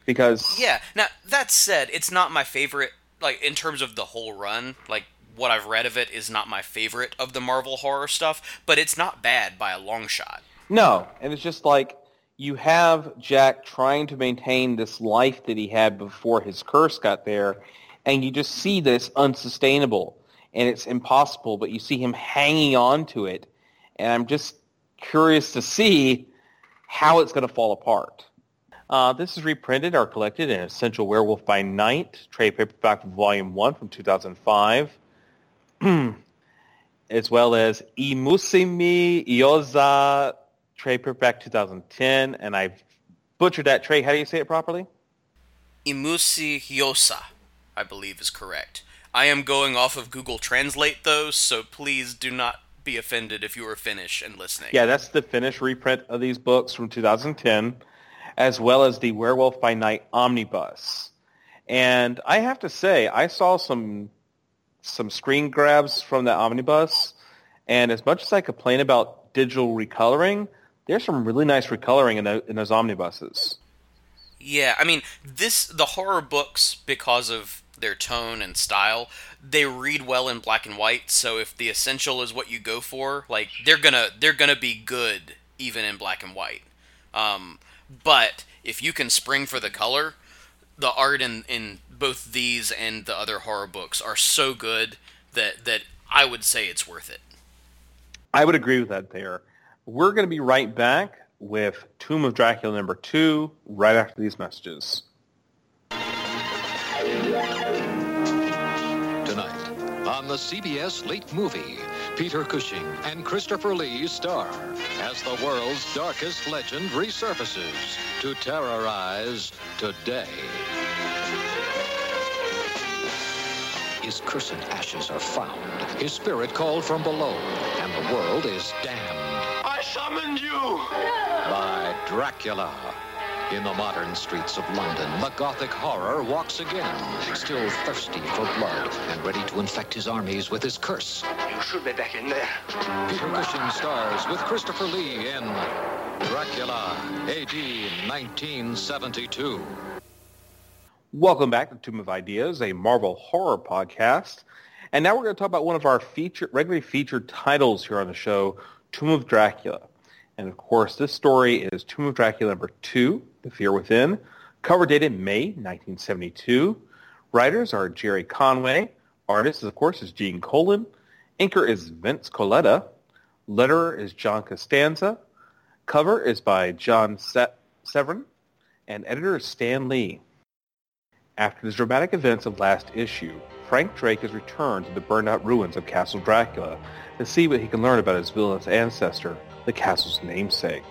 Because Yeah. Now that said, it's not my favorite. Like in terms of the whole run, like what I've read of it is not my favorite of the Marvel horror stuff, but it's not bad by a long shot. No, and it's just like you have Jack trying to maintain this life that he had before his curse got there, and you just see that it's unsustainable and it's impossible, but you see him hanging on to it, and I'm just curious to see how it's going to fall apart. Uh, this is reprinted or collected in Essential Werewolf by Night, trade paperback volume 1 from 2005 as well as Imusimi Ioza trade paperback 2010, and I've butchered that trade. How do you say it properly? Imusi Hyosa, I believe is correct. I am going off of Google Translate though, so please do not be offended if you are Finnish and listening. Yeah, that's the Finnish reprint of these books from 2010, as well as the Werewolf by Night omnibus. And I have to say, I saw some some screen grabs from the omnibus, and as much as I complain about digital recoloring, there's some really nice recoloring in, the, in those omnibuses. Yeah, I mean, this the horror books because of their tone and style, they read well in black and white. So if the essential is what you go for, like they're gonna they're gonna be good even in black and white. Um, but if you can spring for the color, the art in in both these and the other horror books are so good that that I would say it's worth it. I would agree with that there. We're going to be right back with Tomb of Dracula number two right after these messages. Tonight, on the CBS Late Movie, Peter Cushing and Christopher Lee star as the world's darkest legend resurfaces to terrorize today. His cursed ashes are found, his spirit called from below, and the world is damned summoned you! by Dracula. In the modern streets of London, the Gothic horror walks again, still thirsty for blood and ready to infect his armies with his curse. You should be back in there. Peter Cushing stars with Christopher Lee in Dracula, AD 1972. Welcome back to Tomb of Ideas, a Marvel horror podcast. And now we're going to talk about one of our feature, regularly featured titles here on the show, Tomb of Dracula. And of course, this story is Tomb of Dracula number two, The Fear Within, cover dated May 1972. Writers are Gerry Conway. Artist, of course, is Gene Colan. Inker is Vince Colletta. Letterer is John Costanza. Cover is by John Se- Severin. And editor is Stan Lee. After the dramatic events of last issue, Frank Drake has returned to the burned-out ruins of Castle Dracula to see what he can learn about his villainous ancestor, the castle's namesake.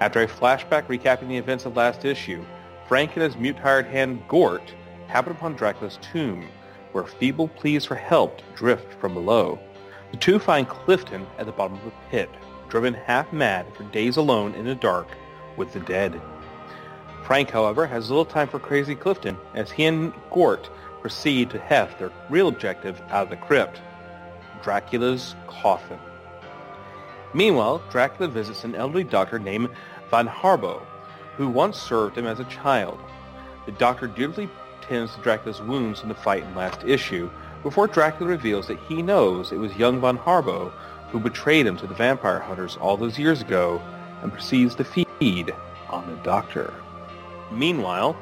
After a flashback recapping the events of last issue, Frank and his mute hired hand Gort happen upon Dracula's tomb, where feeble pleas for help drift from below. The two find Clifton at the bottom of the pit, driven half mad for days alone in the dark with the dead. Frank, however, has little time for crazy Clifton as he and Gort proceed to heft their real objective out of the crypt, Dracula's coffin. Meanwhile, Dracula visits an elderly doctor named Van Harbo, who once served him as a child. The doctor dutifully tends to Dracula's wounds in the fight in last issue, before Dracula reveals that he knows it was young Von Harbo who betrayed him to the vampire hunters all those years ago and proceeds to feed on the doctor. Meanwhile,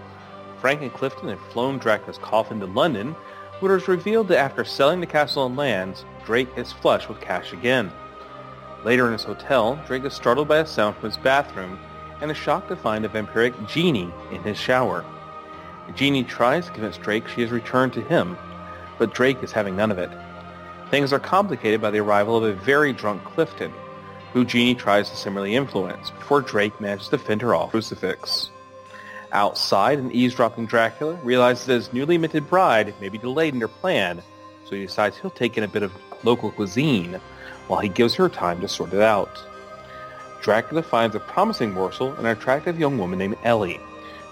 Frank and Clifton have flown Dracula's coffin to London, where it is revealed that after selling the castle and lands, Drake is flush with cash again. Later in his hotel, Drake is startled by a sound from his bathroom and is shocked to find a vampiric Jeannie in his shower. The Jeannie tries to convince Drake she has returned to him, but Drake is having none of it. Things are complicated by the arrival of a very drunk Clifton, who Jeannie tries to similarly influence before Drake manages to fend her off crucifix. Outside, an eavesdropping Dracula realizes that his newly minted bride may be delayed in her plan, so he decides he'll take in a bit of local cuisine while he gives her time to sort it out. Dracula finds a promising morsel in an attractive young woman named Ellie,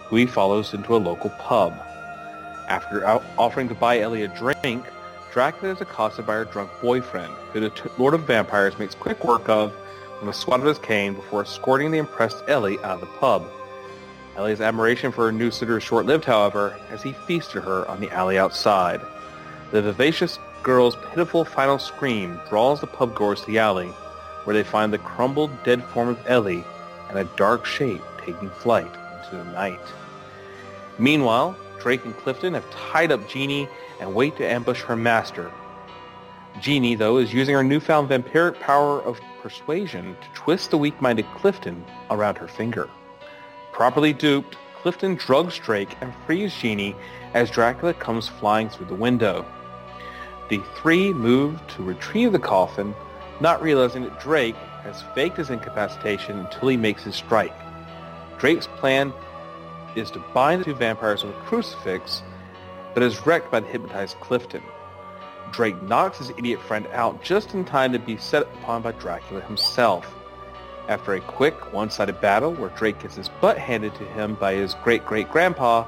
who he follows into a local pub. After offering to buy Ellie a drink, Dracula is accosted by her drunk boyfriend, who the Lord of Vampires makes quick work of with a swat of his cane before escorting the impressed Ellie out of the pub. Ellie's admiration for her new suitor is short-lived, however, as he feasted her on the alley outside. The vivacious girl's pitiful final scream draws the pub-goers to the alley, where they find the crumbled, dead form of Ellie and a dark shape taking flight into the night. Meanwhile, Drake and Clifton have tied up Jeannie and wait to ambush her master. Jeannie, though, is using her newfound vampiric power of persuasion to twist the weak-minded Clifton around her finger. Properly duped, Clifton drugs Drake and frees Jeannie as Dracula comes flying through the window. The three move to retrieve the coffin, not realizing that Drake has faked his incapacitation until he makes his strike. Drake's plan is to bind the two vampires with a crucifix, but is wrecked by the hypnotized Clifton. Drake knocks his idiot friend out just in time to be set upon by Dracula himself. After a quick, one-sided battle where Drake gets his butt handed to him by his great-great-grandpa,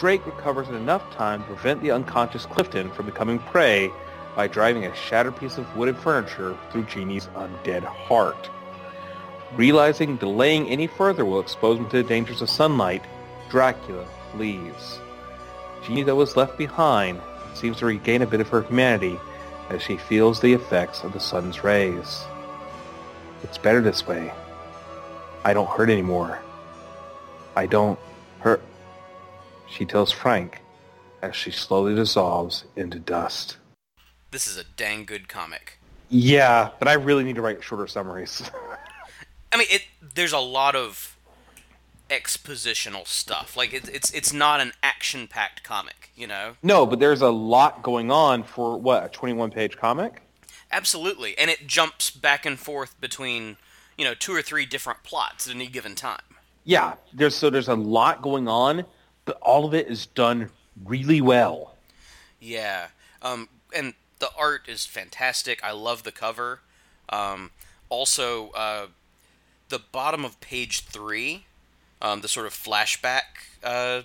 Drake recovers in enough time to prevent the unconscious Clifton from becoming prey by driving a shattered piece of wooden furniture through Jeannie's undead heart. Realizing delaying any further will expose him to the dangers of sunlight, Dracula leaves. Jeannie, though, is left behind seems to regain a bit of her humanity as she feels the effects of the sun's rays. It's better this way. I don't hurt anymore. I don't she tells Frank as she slowly dissolves into dust. This is a dang good comic. Yeah, but I really need to write shorter summaries. I mean, it. There's a lot of expositional stuff. Like it, it's it's not an action-packed comic, you know. no, but there's a lot going on for what, a 21-page comic? Absolutely, and it jumps back and forth between you know two or three different plots at any given time. Yeah, there's so there's a lot going on, but all of it is done really well. Yeah, um, and the art is fantastic. I love the cover. Um, also, uh, the bottom of page three, um, the sort of flashback uh,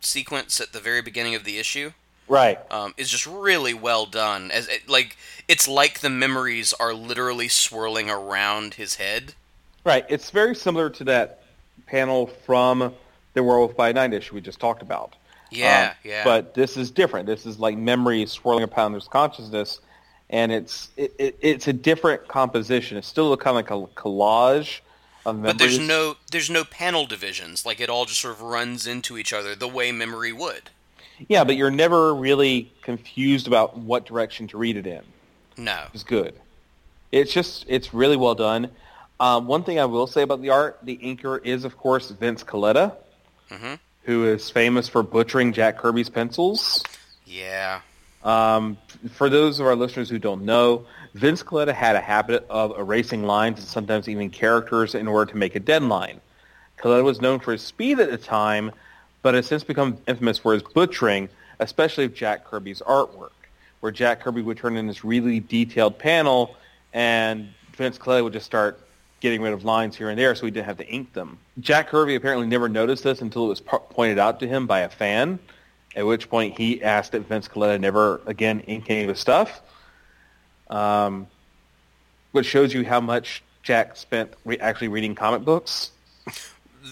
sequence at the very beginning of the issue. Right. um, is just really well done. As it, like, it's like the memories are literally swirling around his head. Right. It's very similar to that panel from the Werewolf by Night issue we just talked about. Yeah, Um, yeah. But this is different. This is like memory swirling upon his consciousness, and it's it, it, it's a different composition. It's still kind of like a collage of memories. But there's no there's no panel divisions. Like it all just sort of runs into each other the way memory would. Yeah, but you're never really confused about what direction to read it in. No. It's good. It's just it's really well done. Um, one thing I will say about the art, the inker is of course Vince Colletta, Mhm. who is famous for butchering Jack Kirby's pencils. Yeah. Um, for those of our listeners who don't know, Vince Colletta had a habit of erasing lines and sometimes even characters in order to make a deadline. Colletta was known for his speed at the time, but has since become infamous for his butchering, especially of Jack Kirby's artwork, where Jack Kirby would turn in this really detailed panel, and Vince Colletta would just start getting rid of lines here and there so he didn't have to ink them. Jack Kirby apparently never noticed this until it was po- pointed out to him by a fan, at which point he asked that Vince Colletta never again ink any of his stuff, um, which shows you how much Jack spent re- actually reading comic books.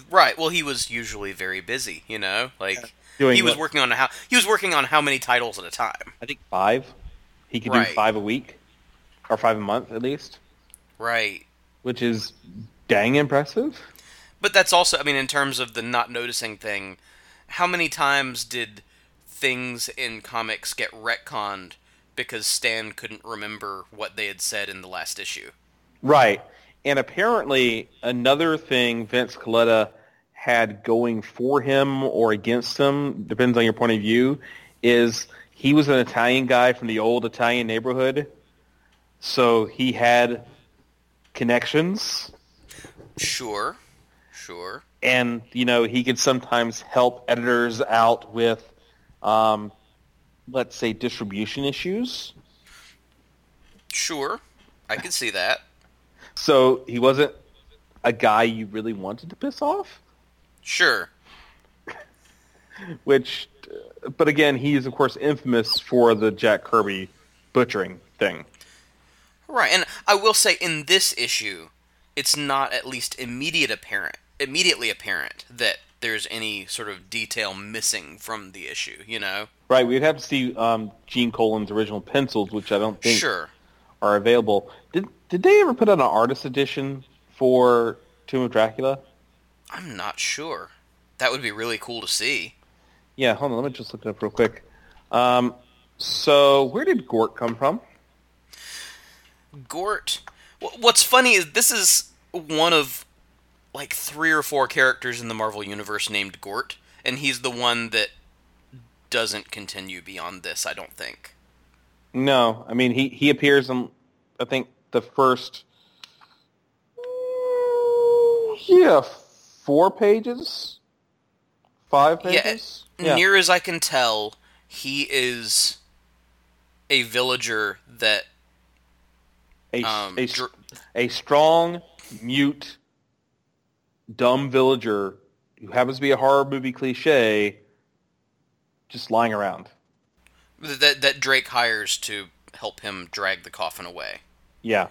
Right. Well, he was usually very busy, you know? Like Doing he was what? working on how he was working on how many titles at a time. I think five. He could Right. do five a week, or five a month at least, Right. Which is dang impressive. But that's also, I mean, in terms of the not noticing thing, how many times did things in comics get retconned because Stan couldn't remember what they had said in the last issue? Right. And apparently another thing Vince Colletta had going for him or against him, depends on your point of view, is he was an Italian guy from the old Italian neighborhood. So he had connections Sure, sure. and you know he could sometimes help editors out with um, let's say distribution issues Sure, I can see that. so he wasn't a guy you really wanted to piss off Sure. which but again he's of course infamous for the jack kirby butchering thing Right, and I will say in this issue, it's not at least immediate apparent, immediately apparent that there's any sort of detail missing from the issue. You know? right we'd have to see um, gene colan's original pencils which i don't think Sure. are available did did they ever put out an artist edition for tomb of dracula I'm not sure. That would be really cool to see. Yeah, hold on. Let me just look it up real quick. Um, so where did Gort come from? Gort. What's funny is this is one of like three or four characters in the Marvel universe named Gort, and he's the one that doesn't continue beyond this. I don't think. No, I mean he he appears in I think the first yeah four pages, five Yeah, pages. Near as I can tell, he is a villager that a, um, a, dr- a strong, mute, dumb villager who happens to be a horror movie cliche, just lying around. that that Drake hires to help him drag the coffin away. Yeah.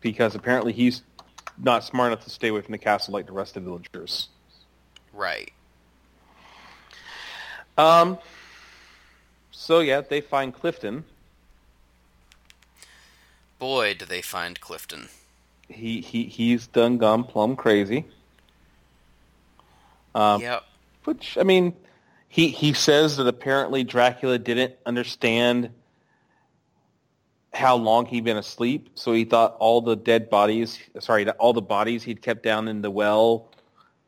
Because apparently he's not smart enough to stay away from the castle like the rest of the villagers. Right. Um. So yeah, they find Clifton. Boy, do they find Clifton. He he he's done gone plumb crazy. Um, yep. Which I mean, he he says that apparently Dracula didn't understand how long he'd been asleep, so he thought all the dead bodies, sorry, all the bodies he'd kept down in the well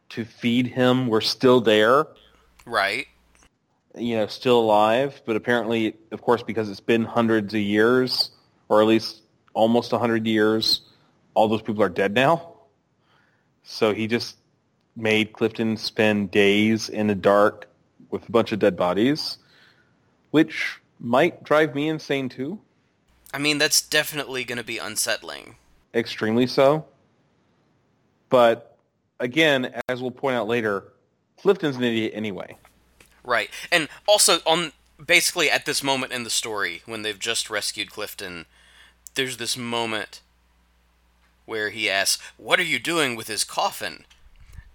to feed him were still there, Right. you know, still alive. But apparently, of course, because it's been hundreds of years, or at least almost a hundred years, all those people are dead now. So he just made Clifton spend days in the dark with a bunch of dead bodies, which might drive me insane too. I mean, that's definitely going to be unsettling. extremely so. But again, as we'll point out later, Clifton's an idiot anyway. Right. And also on basically at this moment in the story when they've just rescued Clifton, there's this moment where he asks, "What are you doing with his coffin?"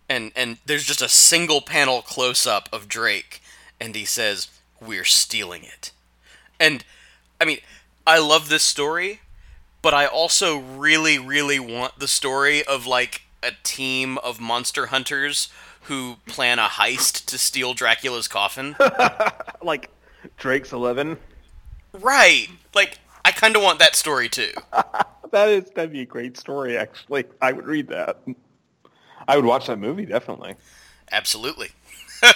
And and there's just a single panel close up of Drake and he says, "We're stealing it." And I mean, I love this story, but I also really really want the story of like a team of monster hunters who plan a heist to steal Dracula's coffin. Like Drake's Eleven. right. Like I kind of want that story too. That is that'd be a great story. Actually, I would read that. I would watch that movie definitely. Absolutely.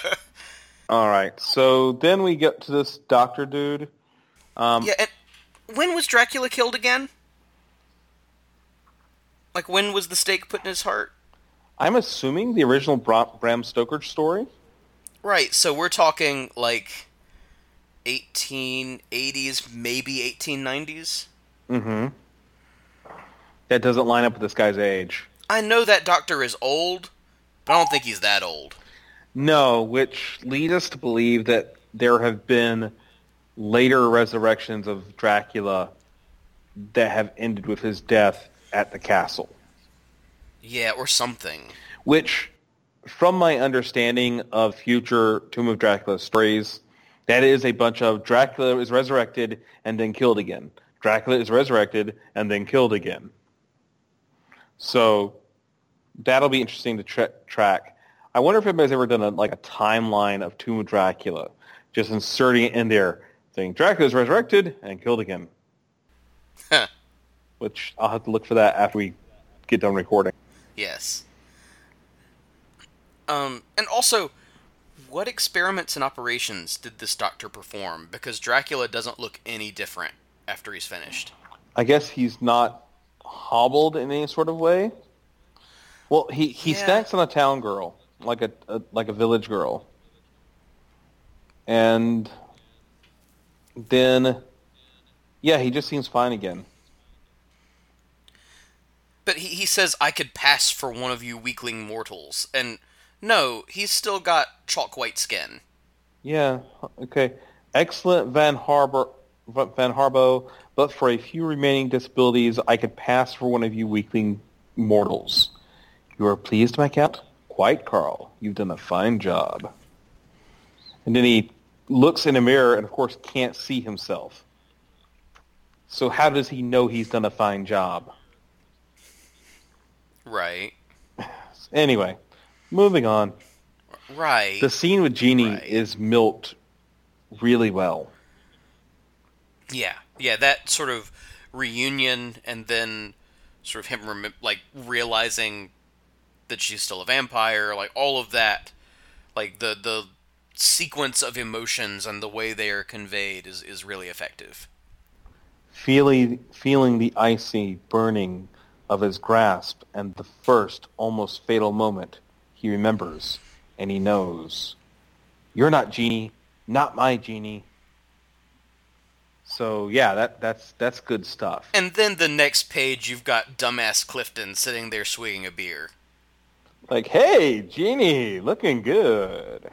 All right, so then we get to this doctor dude. Um, Yeah, and when was Dracula killed again? Like when was the stake put in his heart? I'm assuming the original Bram Stoker story. Right, so we're talking like 1880s, maybe 1890s. Mm-hmm. That doesn't line up with this guy's age. I know that doctor is old, but I don't think he's that old. No, which leads us to believe that there have been later resurrections of Dracula that have ended with his death at the castle. Yeah, or something. Which, from my understanding of future Tomb of Dracula stories, that is a bunch of Dracula is resurrected and then killed again. Dracula is resurrected and then killed again. So that'll be interesting to tra- track. I wonder if anybody's ever done a, like a timeline of Tomb of Dracula, just inserting it in there, saying Dracula is resurrected and killed again. Huh. which I'll have to look for that after we get done recording. Yes. Um, and also, what experiments and operations did this doctor perform? Because Dracula doesn't look any different after he's finished. I guess he's not hobbled in any sort of way. Well, he, he Yeah. snacks on a town girl, like a, a like a village girl, and then yeah, he just seems fine again. But he, he says, I could pass for one of you weakling mortals. And no, he's still got chalk white skin. Yeah. Okay. Excellent, Van Harbor, Van Harbo. But for a few remaining disabilities, I could pass for one of you weakling mortals. You are pleased, my count? Quite, Carl. You've done a fine job. And then he looks in a mirror and, of course, can't see himself. So how does he know he's done a fine job? Right. Anyway, moving on. Right. The scene with Jeannie Right. is milked really well. Yeah, yeah, that sort of reunion, and then sort of him rem- like realizing that she's still a vampire, like all of that, like the the sequence of emotions and the way they are conveyed is is really effective. feeling feeling the icy burning of his grasp and the first almost fatal moment he remembers and he knows you're not Jeannie not my Jeannie so yeah that that's that's good stuff And then the next page, you've got dumbass Clifton sitting there swinging a beer. like hey Jeannie looking good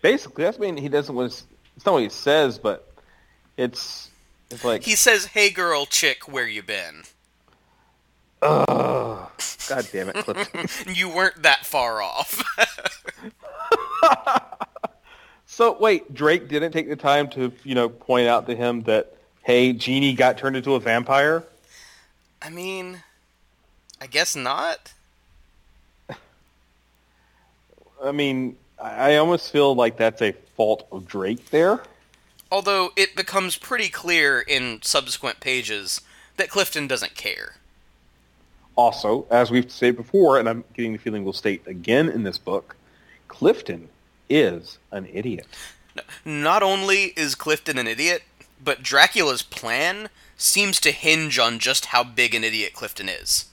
basically that's mean he doesn't was it's not what he says but it's it's like He says, "Hey, girl, chick, where you been?" Ugh. god damn it Clifton. You weren't that far off. So wait, Drake didn't take the time to, you know, point out to him that hey, Jeannie got turned into a vampire? I mean, I guess not. I mean, I almost feel like that's a fault of Drake there. Although it becomes pretty clear in subsequent pages that Clifton doesn't care. Also, as we've said before, and I'm getting the feeling we'll state again in this book, Clifton is an idiot. Not only is Clifton an idiot, but Dracula's plan seems to hinge on just how big an idiot Clifton is.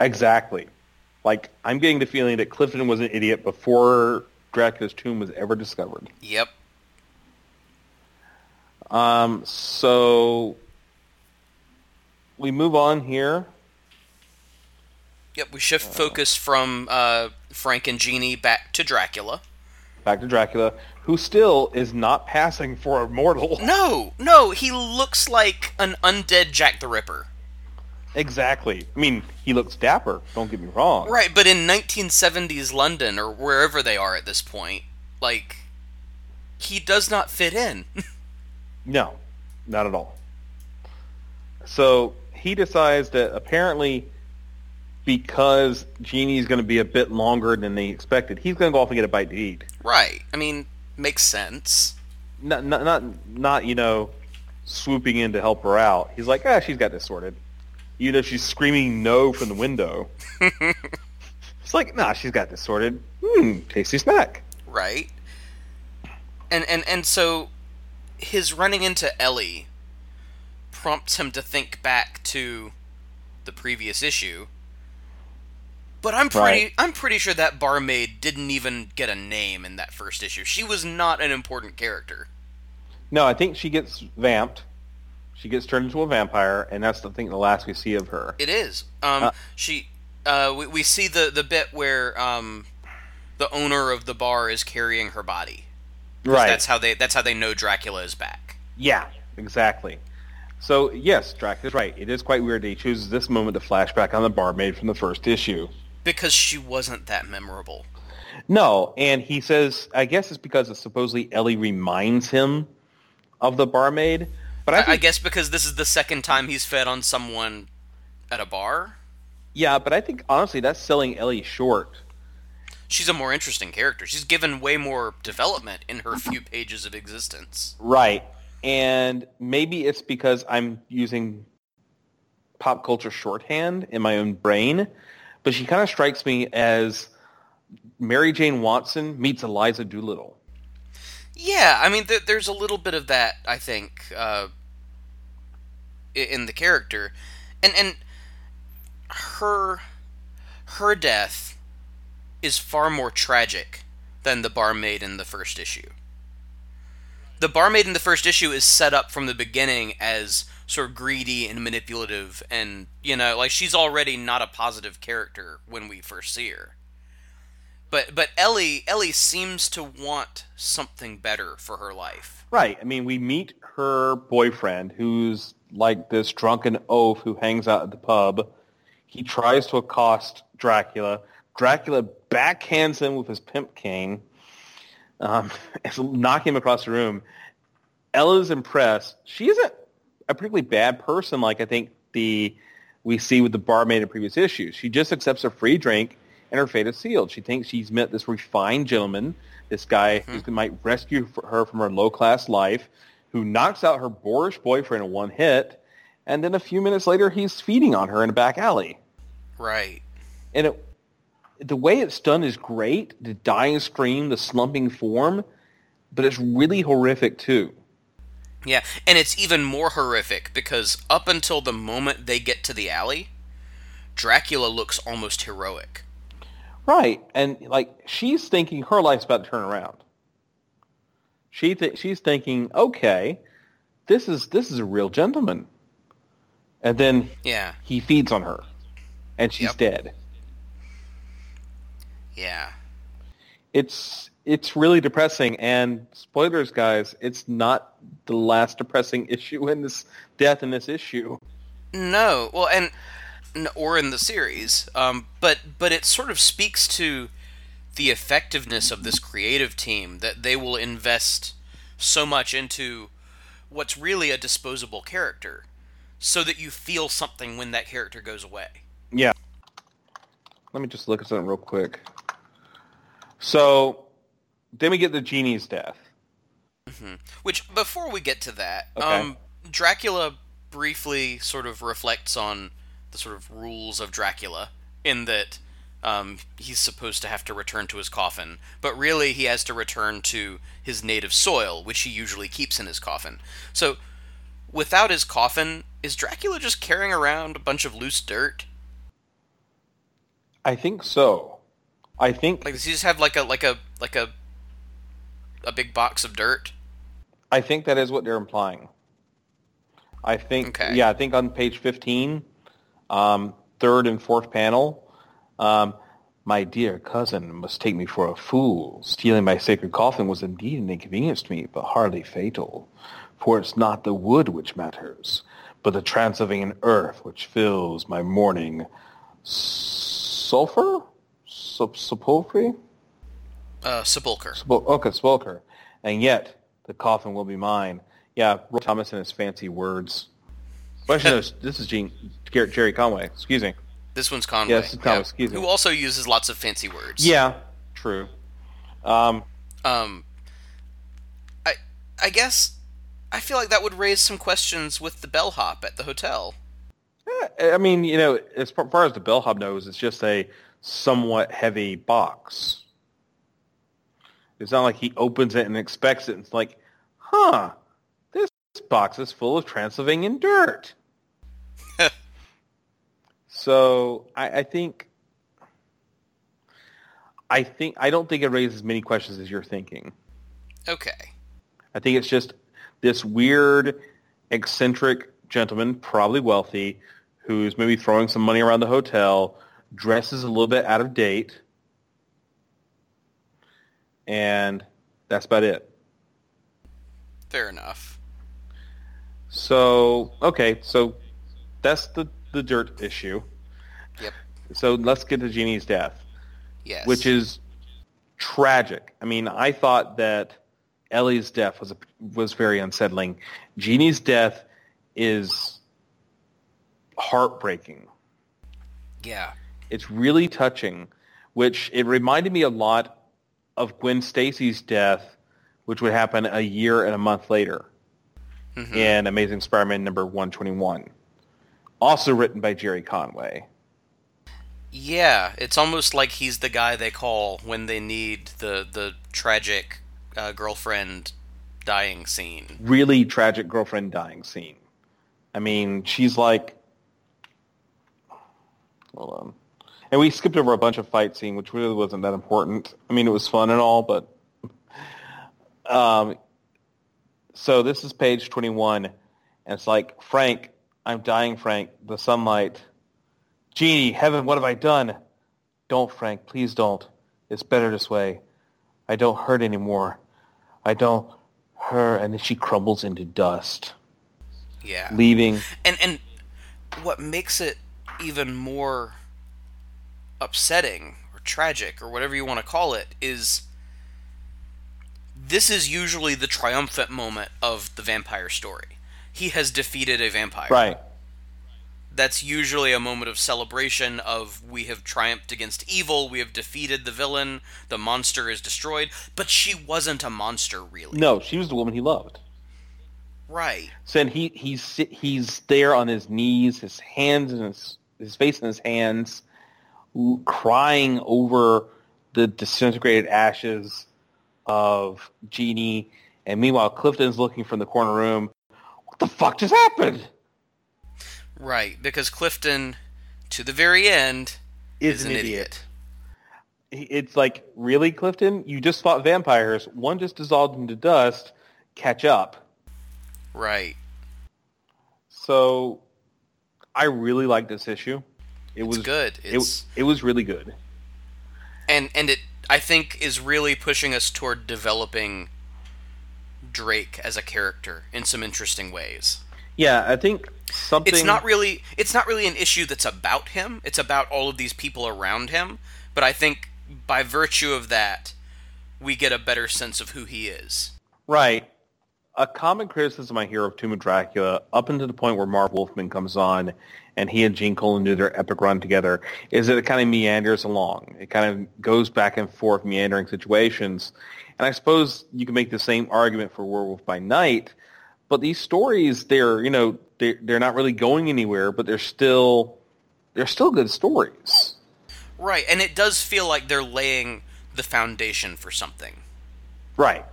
Exactly. Like, I'm getting the feeling that Clifton was an idiot before Dracula's tomb was ever discovered. Yep. Um, so we move on here. Yep, we shift focus from uh, Frank and Jeannie back to Dracula. Back to Dracula, who still is not passing for a mortal. No, no, he looks like an undead Jack the Ripper. Exactly. I mean, he looks dapper. Don't get me wrong. Right, but in 1970s London, or wherever they are at this point, like, he does not fit in. No, not at all. So he decides that apparently, because Jeannie's going to be a bit longer than they expected, he's going to go off and get a bite to eat. right, I mean, makes sense. Not, not, not, not you know, swooping in to help her out. He's like, ah, she's got this sorted. You know, she's screaming no from the window. it's like, nah, she's got this sorted. Hmm, tasty snack. right? And and and so his running into Ellie prompts him to think back to the previous issue. But I'm pretty Right. I'm pretty sure that barmaid didn't even get a name in that first issue. She was not an important character. No, I think she gets vamped. She gets turned into a vampire, and that's the thing. The last we see of her. It is. Um, Uh, she. Uh, we, we see the the bit where um, the owner of the bar is carrying her body. Right. That's how they. That's how they know Dracula is back. Yeah, exactly. So yes, Dracula's right. It is quite weird that he chooses this moment to flashback on the barmaid from the first issue. Because she wasn't that memorable. No, and he says, I guess it's because it's supposedly Ellie reminds him of the barmaid. But I, think, I guess because this is the second time he's fed on someone at a bar. yeah, but I think honestly that's selling Ellie short. She's a more interesting character. She's given way more development in her few pages of existence. Right. And maybe it's because I'm using pop culture shorthand in my own brain, but she kind of strikes me as Mary Jane Watson meets Eliza Doolittle. Yeah, I mean, th- there's a little bit of that, I think, uh, in the character, and and her her death is far more tragic than the barmaid in the first issue. The barmaid in the first issue is set up from the beginning as sort of greedy and manipulative, and you know, like she's already not a positive character when we first see her. But but Ellie Ellie seems to want something better for her life. Right. I mean, we meet her boyfriend, who's like this drunken oaf who hangs out at the pub. He tries to accost Dracula. Dracula backhands him with his pimp cane, um, knocking him across the room. Ella's impressed. She isn't a particularly bad person like I think the we see with the barmaid in previous issues. She just accepts a free drink and her fate is sealed. She thinks she's met this refined gentleman, this guy mm-hmm. who might rescue her from her low-class life, who knocks out her boorish boyfriend in one hit, and then a few minutes later he's feeding on her in a back alley. Right. And it, the way it's done is great, the dying scream, the slumping form, but it's really horrific too. Yeah, and it's even more horrific because up until the moment they get to the alley, Dracula looks almost heroic. Right, and like she's thinking her life's about to turn around. She th- she's thinking, okay, this is this is a real gentleman, and then Yeah. he feeds on her, and she's Yep. dead. Yeah. It's it's really depressing, and spoilers, guys, it's not the last depressing issue in this death in this issue. No, well, and or in the series, um, but but it sort of speaks to the effectiveness of this creative team that they will invest so much into what's really a disposable character, so that you feel something when that character goes away. Yeah. Let me just look at something real quick. So, then we get the Jeannie's death. Which, before we get to that, Okay. um, Dracula briefly sort of reflects on the sort of rules of Dracula in that um, he's supposed to have to return to his coffin, but really he has to return to his native soil, which he usually keeps in his coffin. So, without his coffin, is Dracula just carrying around a bunch of loose dirt? I think so. I think Like, does he just have like a like a like a a big box of dirt? I think that is what they're implying. I think Okay. yeah, I think on page 15, um, third and fourth panel, um, my dear cousin must take me for a fool. Stealing my sacred coffin was indeed an inconvenience to me, but hardly fatal. For it's not the wood which matters, but the Transylvanian earth which fills my mourning sulfur? Sepulchre? Uh, sepulcher. Spol- okay, Spolker. And yet, the coffin will be mine. Yeah, Roy Thomas and his fancy words. Well, actually, no, this is Gene, Gerry Conway. Excuse me. This one's Conway. Yeah, this is Conway, excuse me. Who also uses lots of fancy words. Yeah, true. Um, Um, I I guess I feel like that would raise some questions with the bellhop at the hotel. I mean, you know, as far as the bellhop knows, it's just a somewhat heavy box. It's not like he opens it and expects it. It's like, huh, this box is full of Transylvanian dirt. so I, I think, I think I don't think it raises many questions as you're thinking. Okay. I think it's just this weird, eccentric gentleman, probably wealthy, who's maybe throwing some money around the hotel, dresses a little bit out of date, and that's about it. Fair enough. So, okay, so that's the, the dirt issue. Yep. So let's get to Jeannie's death. Yes. which is tragic. I mean, I thought that Ellie's death was was very unsettling. Jeannie's death is heartbreaking. yeah. It's really touching, which it reminded me a lot of Gwen Stacy's death, which would happen a year and a month later in Amazing Spider-Man number 121, also written by Gerry Conway. Yeah, it's almost like he's the guy they call when they need the the tragic uh, girlfriend dying scene. Really tragic girlfriend dying scene. I mean, she's like, hold on. And we skipped over a bunch of fight scene, which really wasn't that important. I mean, it was fun and all, but um, so this is page 21, and it's like, Frank, I'm dying, Frank. The sunlight. Jeannie, heaven, what have I done? Don't, Frank, please don't. It's better this way. I don't hurt anymore. I don't hurt. And then she crumbles into dust, Yeah. leaving. and and what makes it even more upsetting or tragic or whatever you want to call it is this is usually the triumphant moment of the vampire story. He has defeated a vampire. Right. That's usually a moment of celebration of we have triumphed against evil, we have defeated the villain, the monster is destroyed, but she wasn't a monster really. No, she was the woman he loved. Right. So then he he's he's there on his knees, his hands in his his face in his hands, crying over the disintegrated ashes of Jeannie. And meanwhile, Clifton's looking from the corner room. What the fuck just happened? Right, because Clifton to the very end Is is an an idiot. idiot. It's like, really, Clifton? You just fought vampires. One just dissolved into dust. Catch up. Right. So, I really like this issue. It was good. It, it was really good. and and it I think is really pushing us toward developing Drake as a character in some interesting ways. Yeah, I think something. It's not really it's not really an issue that's about him. It's about all of these people around him, but I think by virtue of that we get a better sense of who he is. right. A common criticism I hear of Tomb of Dracula, up until the point where Marv Wolfman comes on, and he and Gene Colan do their epic run together, is that it kind of meanders along. It kind of goes back and forth, meandering situations. And I suppose you can make the same argument for Werewolf by Night, but these stories, they're you know they're, they're not really going anywhere, but they're still they're still good stories. Right, and it does feel like they're laying the foundation for something. Right.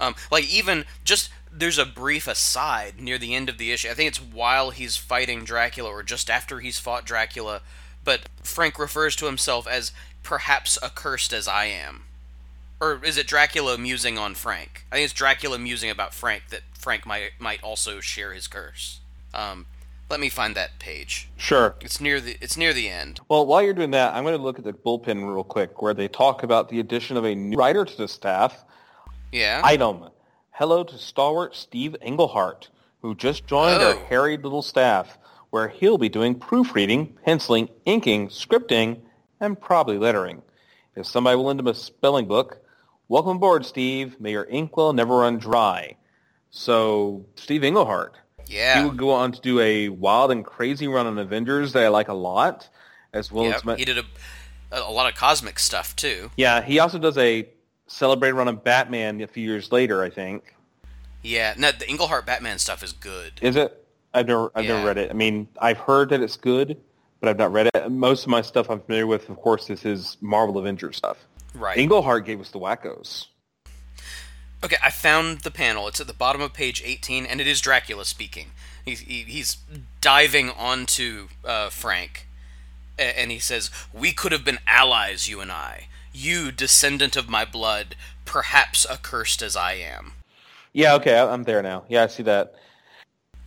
Um, like even just there's a brief aside near the end of the issue. I think it's while he's fighting Dracula or just after he's fought Dracula, but Frank refers to himself as perhaps accursed as I am. Or is it Dracula musing on Frank? I think it's Dracula musing about Frank that Frank might might also share his curse. Um, let me find that page. Sure. It's near the it's near the end. Well, while you're doing that, I'm going to look at the bullpen real quick, where they talk about the addition of a new writer to the staff. Yeah. Item. Hello to stalwart Steve Englehart, who just joined our Oh. harried little staff, where he'll be doing proofreading, penciling, inking, scripting, and probably lettering. If somebody will lend him a spelling book, welcome aboard, Steve. May your inkwell never run dry. So, Steve Englehart. yeah. He would go on to do a wild and crazy run on Avengers that I like a lot, as well as he did a a lot of cosmic stuff too. yeah. He also does a celebrated run of Batman a few years later. I think Yeah, no, the Englehart Batman stuff is good. is it? I've never I've Yeah. never read it. I mean, I've heard that it's good, but I've not read it. Most of my stuff I'm familiar with, of course, is his Marvel Avengers stuff. Right. Englehart gave us the wackos. Okay, I found the panel. It's at the bottom of page 18, and it is Dracula speaking. He's, he, he's diving onto uh, Frank, and he says, We could have been allies, you and I. You, descendant of my blood, perhaps accursed as I am. Yeah, okay, I'm there now. Yeah, I see that.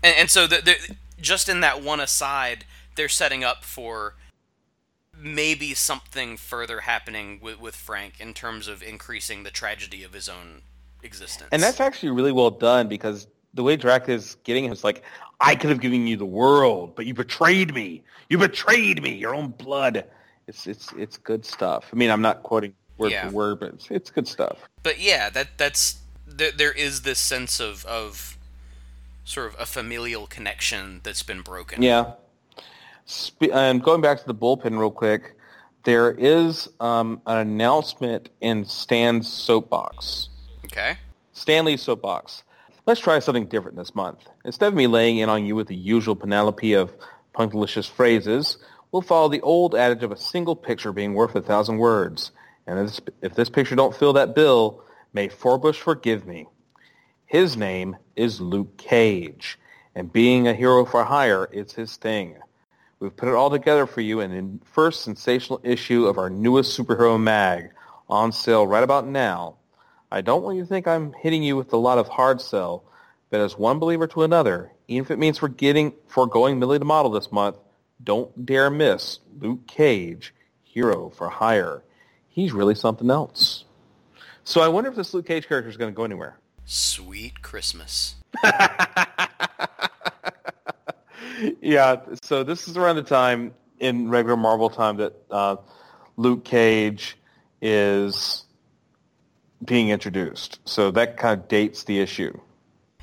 And, and so, the, the, just in that one aside, they're setting up for maybe something further happening with, with Frank in terms of increasing the tragedy of his own existence. And that's actually really well done because the way Dracula's getting him is like, I could have given you the world, but you betrayed me. You betrayed me, your own blood. It's it's it's good stuff. I mean, I'm not quoting word Yeah. for word, but it's, it's good stuff. but yeah, that that's there, there is this sense of of sort of a familial connection that's been broken. Yeah. Sp- and going back to the bullpen real quick, there is um, an announcement in Stan's soapbox. Okay. Stanley's soapbox. Let's try something different this month. Instead of me laying in on you with the usual panoply of punctilious phrases, we'll follow the old adage of a single picture being worth a thousand words. And if this, picture don't fill that bill, may Forbush forgive me. His name is Luke Cage, and being a hero for hire is his thing. We've put it all together for you in the first sensational issue of our newest superhero mag, on sale right about now. I don't want you to think I'm hitting you with a lot of hard sell, but as one believer to another, even if it means forgetting foregoing Millie the model this month, don't dare miss Luke Cage, hero for hire. He's really something else. So I wonder if this Luke Cage character is going to go anywhere. Sweet Christmas. yeah, so this is around the time in regular Marvel time that uh, Luke Cage is being introduced. So that kind of dates the issue.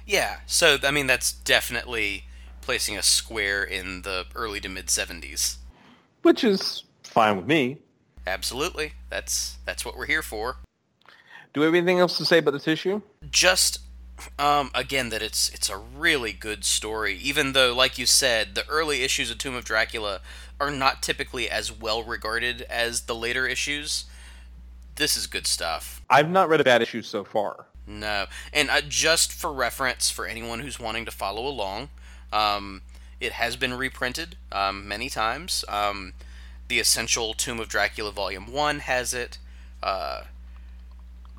Yeah, so I mean that's definitely placing a square in the early to mid 70s. Which is fine with me. Absolutely. That's that's what we're here for. Do we have anything else to say about this issue? Just um, again that it's it's a really good story even though like you said the early issues of Tomb of Dracula are not typically as well regarded as the later issues. This is good stuff. I've not read a bad issue so far. No, and uh, just for reference, for anyone who's wanting to follow along, um, it has been reprinted um, many times. Um, the Essential Tomb of Dracula Volume One has it. Uh,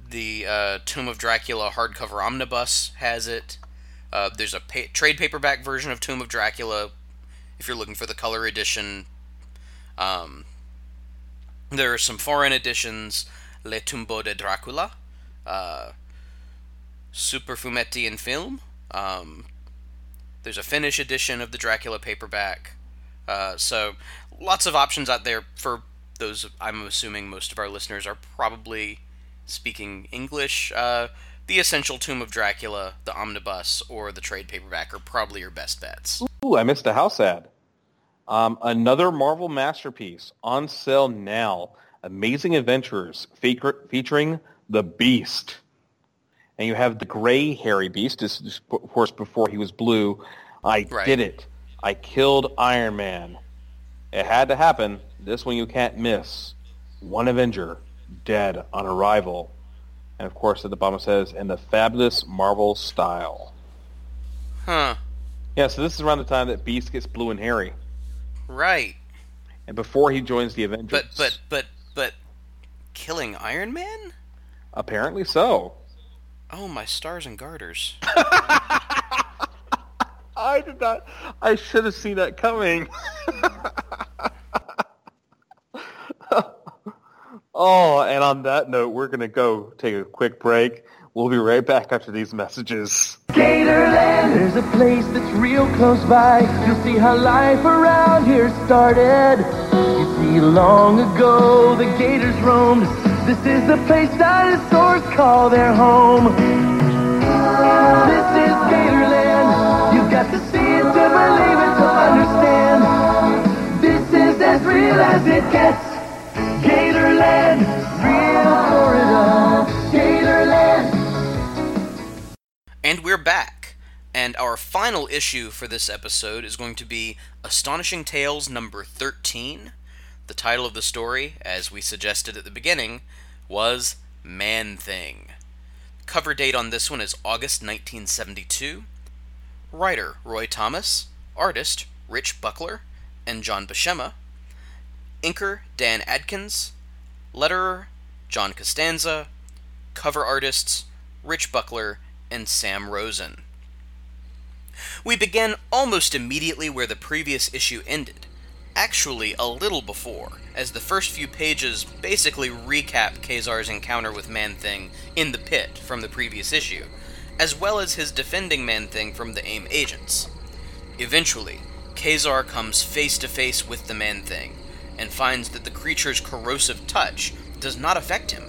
the uh, Tomb of Dracula hardcover omnibus has it. Uh, there's a pa- trade paperback version of Tomb of Dracula if you're looking for the color edition. Um, there are some foreign editions, Le Tombeau de Dracula, uh, Super Fumetti in film. Um, there's a Finnish edition of the Dracula paperback. Uh, so lots of options out there for those. I'm assuming most of our listeners are probably speaking English. Uh, the Essential Tomb of Dracula, the omnibus, or the trade paperback are probably your best bets. Ooh, I missed a house ad. Um, another Marvel masterpiece on sale now. Amazing Adventures featuring the Beast. And you have the gray hairy Beast, this, of course, before he was blue. I Right. did it. I killed Iron Man. It had to happen. This one you can't miss. One Avenger, dead on arrival. And of course, at the bottom it says, in the fabulous Marvel style. Huh. Yeah, so this is around the time that Beast gets blue and hairy. Right. And before he joins the Avengers. But but but but killing Iron Man? Apparently so. Oh my stars and garters. I did not. I should have seen that coming. oh, and on that note, we're going to go take a quick break. We'll be right back after these messages. Gatorland, there's a place that's real close by. You'll see how life around here started. You see, long ago the gators roamed. This is the place dinosaurs call their home. This is Gatorland. You've got to see it to believe it to understand. This is as real as it gets. Gatorland, real Florida. Gatorland. And we're back. And our final issue for this episode is going to be Astonishing Tales number 13. The title of the story, as we suggested at the beginning, was Man Thing. Cover date on this one is August 1972. Writer Roy Thomas, artist Rich Buckler and John Buscema, inker Dan Adkins, letterer John Costanza, cover artists Rich Buckler and Sam Rosen. We begin almost immediately where the previous issue ended. Actually, a little before, as the first few pages basically recap Kazar's encounter with Man Thing in the pit from the previous issue, as well as his defending Man Thing from the AIM agents. Eventually, Kazar comes face to face with the Man Thing and finds that the creature's corrosive touch does not affect him.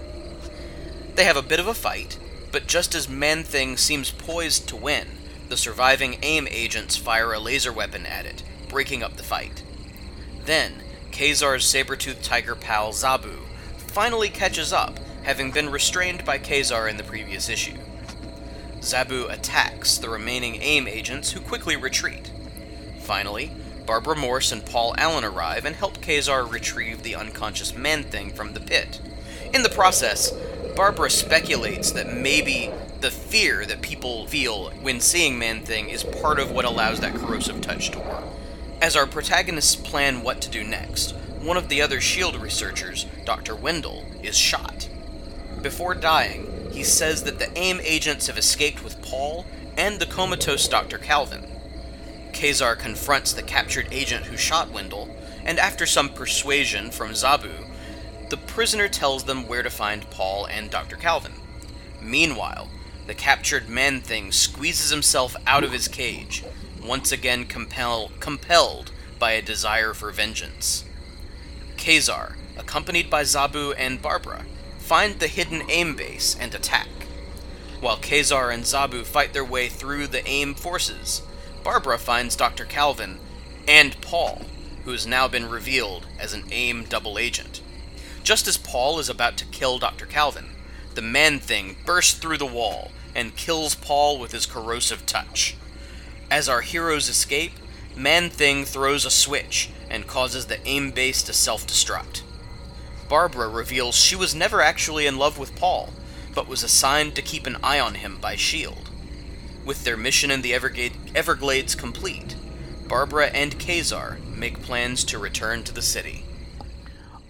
They have a bit of a fight, but just as Man Thing seems poised to win, the surviving AIM agents fire a laser weapon at it, breaking up the fight. Then, Kazar's saber-toothed tiger pal Zabu finally catches up, having been restrained by Kazar in the previous issue. Zabu attacks the remaining AIM agents who quickly retreat. Finally, Barbara Morse and Paul Allen arrive and help Kazar retrieve the unconscious man thing from the pit. In the process, Barbara speculates that maybe the fear that people feel when seeing Man Thing is part of what allows that corrosive touch to work. As our protagonists plan what to do next, one of the other SHIELD researchers, Dr. Wendell, is shot. Before dying, he says that the AIM agents have escaped with Paul and the comatose Dr. Calvin. Kazar confronts the captured agent who shot Wendell, and after some persuasion from Zabu, the prisoner tells them where to find Paul and Dr. Calvin. Meanwhile, the captured man thing squeezes himself out of his cage, once again compel, compelled by a desire for vengeance. Kazar, accompanied by Zabu and Barbara, find the hidden AIM base and attack. While Kazar and Zabu fight their way through the AIM forces, Barbara finds Dr. Calvin and Paul, who has now been revealed as an AIM double agent. Just as Paul is about to kill Dr. Calvin, the man thing bursts through the wall and kills Paul with his corrosive touch. As our heroes escape, Man Thing throws a switch and causes the AIM base to self destruct. Barbara reveals she was never actually in love with Paul, but was assigned to keep an eye on him by S.H.I.E.L.D. With their mission in the Everglade- Everglades complete, Barbara and Kazar make plans to return to the city.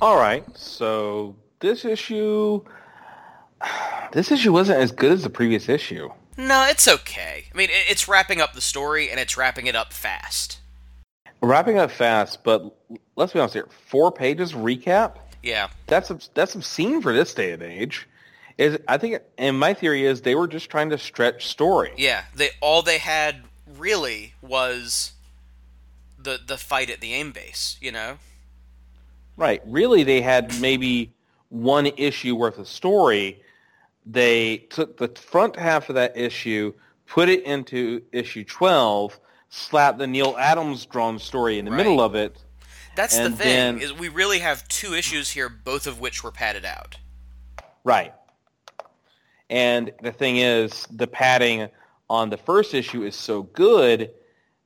All right, so this issue, this issue wasn't as good as the previous issue. No, it's okay. I mean, it's wrapping up the story and it's wrapping it up fast. Wrapping up fast, but let's be honest here. Four pages recap. Yeah, That's that's obscene for this day and age. Is I think, and my theory is they were just trying to stretch story. yeah. They all they had really was the the fight at the aim base. You know. Right. Really, they had maybe one issue worth of story. They took the front half of that issue, put it into issue 12, slapped the Neal Adams drawn story in the Right. middle of it. That's the thing then- is we really have two issues here, both of which were padded out. Right. And the thing is, the padding on the first issue is so good,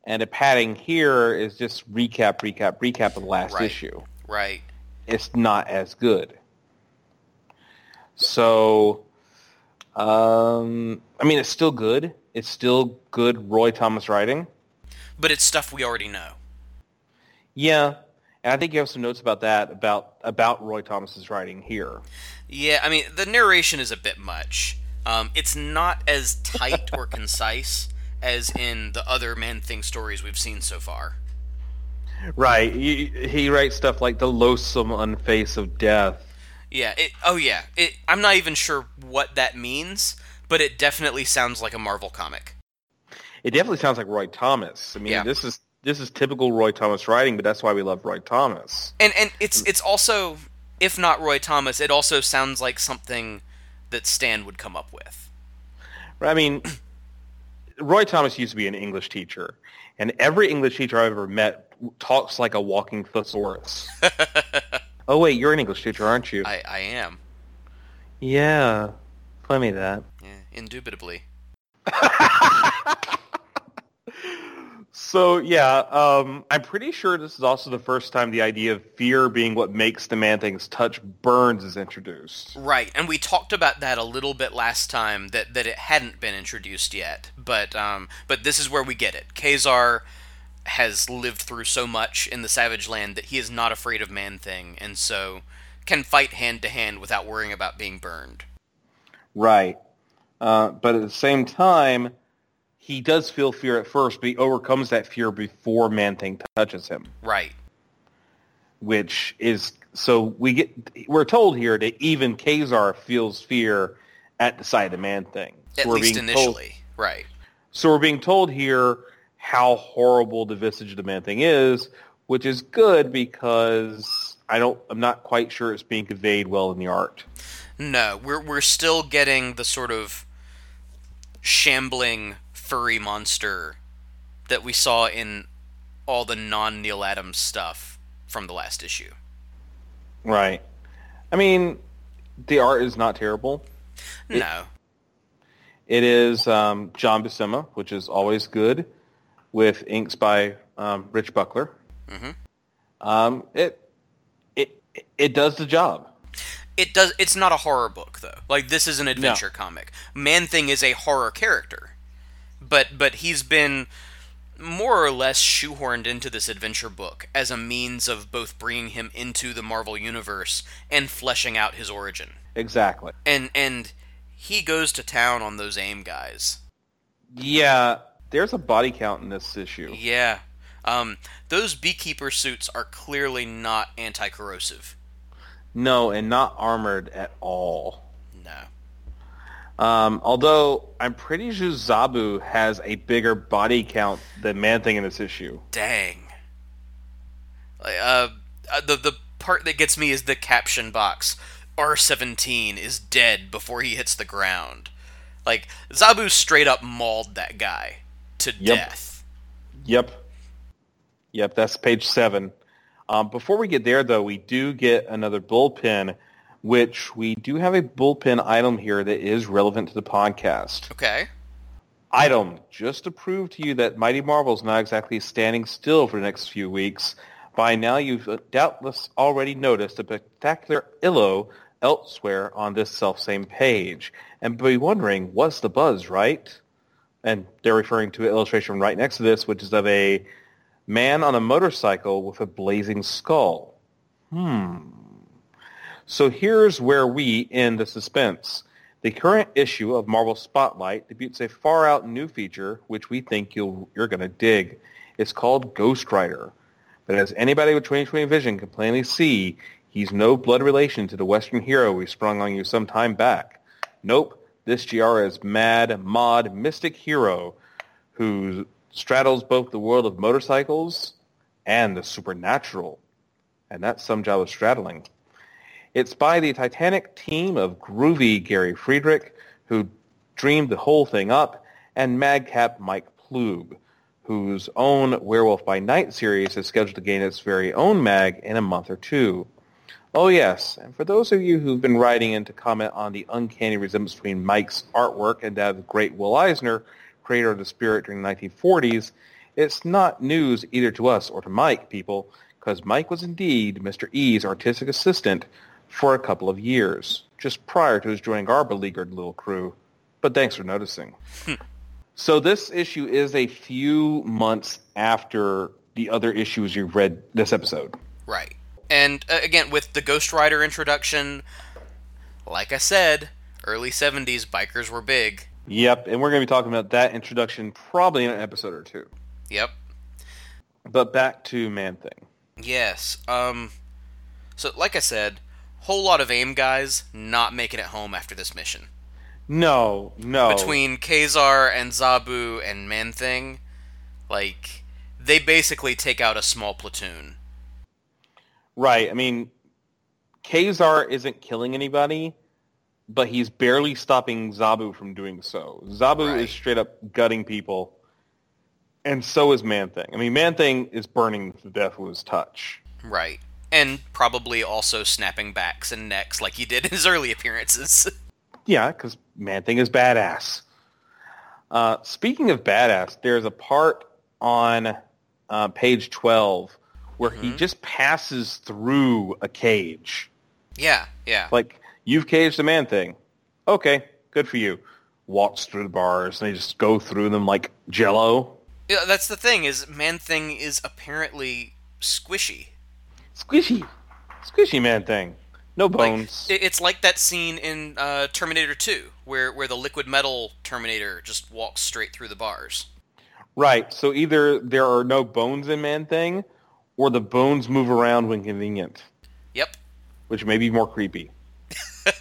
and the padding here is just recap, recap, recap of the last Right. issue. Right. it's not as good. So, um, I mean, it's still good. It's still good Roy Thomas writing. But it's stuff we already know. Yeah, and I think you have some notes about that about about Roy Thomas's writing here. Yeah, I mean the narration is a bit much. Um, it's not as tight or concise as in the other Man Thing stories we've seen so far. Right. He, he writes stuff like the loathsome unface of death. Yeah. It, oh yeah. It, I'm not even sure what that means, but it definitely sounds like a Marvel comic. It definitely sounds like Roy Thomas. I mean, Yeah. this is this is typical Roy Thomas writing, but that's why we love Roy Thomas. And and it's it's also, if not Roy Thomas, it also sounds like something that Stan would come up with. I mean, Roy Thomas used to be an English teacher, and every English teacher I've ever met talks like a walking thesaurus. oh wait, you're an English teacher, aren't you? I, I am. Yeah, play me that. Yeah, indubitably. So yeah, um, I'm pretty sure this is also the first time the idea of fear being what makes the man thing's touch burns is introduced. Right, and we talked about that a little bit last time that, that it hadn't been introduced yet, but um, but this is where we get it. Kazar has lived through so much in the Savage Land that he is not afraid of Man Thing, and so can fight hand to hand without worrying about being burned. Right. Uh, but at the same time, he does feel fear at first, but he overcomes that fear before Man Thing touches him. Right, which is so we get we're told here that even Kazar feels fear at the sight of man thing. So at least initially. Told, Right, so we're being told here how horrible the visage of the man thing is, which is good because I don't I'm not quite sure it's being conveyed well in the art. no, we're we're still getting the sort of shambling furry monster that we saw in all the non Neal Adams stuff from the last issue. Right. I mean, the art is not terrible. No. It is um, John Buscema, which is always good, with inks by um, Rich Buckler. Um, it it it does the job. It does. It's not a horror book though. Like this is an adventure comic. Man Thing is a horror character, but but he's been more or less shoehorned into this adventure book as a means of both bringing him into the Marvel universe and fleshing out his origin. Exactly. And and he goes to town on those AIM guys. Yeah, there's a body count in this issue. Yeah. Um, those beekeeper suits are clearly not anti-corrosive. No, and not armored at all. No. Um, although I'm pretty sure Zabu has a bigger body count than Man Thing in this issue. Dang. Like, uh, uh, the the part that gets me is the caption box. R17 is dead before he hits the ground. Like Zabu straight up mauled that guy to Yep. death. Yep. Yep, that's page seven. Um, before we get there, though, we do get another bullpen, which we do have a bullpen item here that is relevant to the podcast. Okay. Item, just to prove to you that Mighty Marvel's not exactly standing still for the next few weeks. By now, you've doubtless already noticed a spectacular illo elsewhere on this self-same page, and be wondering, what's the buzz, right? And they're referring to an illustration right next to this, which is of a man on a motorcycle with a blazing skull. Hmm. So here's where we end the suspense. The current issue of Marvel Spotlight debuts a far-out new feature which we think you'll, you're going to dig. It's called Ghost Rider. But as anybody with 2020 vision can plainly see, he's no blood relation to the Western hero we sprung on you some time back. Nope, this GR is Mad Mod Mystic Hero, who straddles both the world of motorcycles and the supernatural. And that's some job of straddling. It's by the Titanic team of groovy Gary Friedrich, who dreamed the whole thing up, and madcap Mike Ploog, whose own Werewolf by Night series is scheduled to gain its very own mag in a month or two. Oh yes, and for those of you who've been writing in to comment on the uncanny resemblance between Mike's artwork and that of the great Will Eisner, creator of the Spirit during the 1940s, it's not news either to us or to Mike, people, because Mike was indeed Mr. E's artistic assistant for a couple of years, just prior to his joining our beleaguered little crew. But thanks for noticing. Hmm. so this issue is a few months after the other issues you've read this episode. Right. And uh, again, with the Ghost Rider introduction, like I said, early 70s bikers were big. Yep, and we're going to be talking about that introduction probably in an episode or two. Yep. But back to Man Thing. Yes. Um. So, like I said, whole lot of AIM guys not making it home after this mission. No, no. Between Kazar and Zabu and Man Thing, like they basically take out a small platoon. Right. I mean, Kazar isn't killing anybody, but he's barely stopping Zabu from doing so. Zabu Right. is straight up gutting people, and so is Man Thing. I mean, Man Thing is burning to death with his touch. Right. And probably also snapping backs and necks like he did in his early appearances. Yeah, because Man Thing is badass. Uh, speaking of badass, there's a part on uh, page 12 where he just passes through a cage. yeah, yeah. Like, you've caged the Man Thing. Okay, good for you. Walks through the bars, and they just go through them like jello. Yeah, that's the thing is Man Thing is apparently squishy. Squishy. Squishy Man Thing. No bones. it- it's like that scene in uh, Terminator 2 where where the liquid metal Terminator just walks straight through the bars. right, so either there are no bones in Man Thing, or the bones move around when convenient, Yep. which may be more creepy.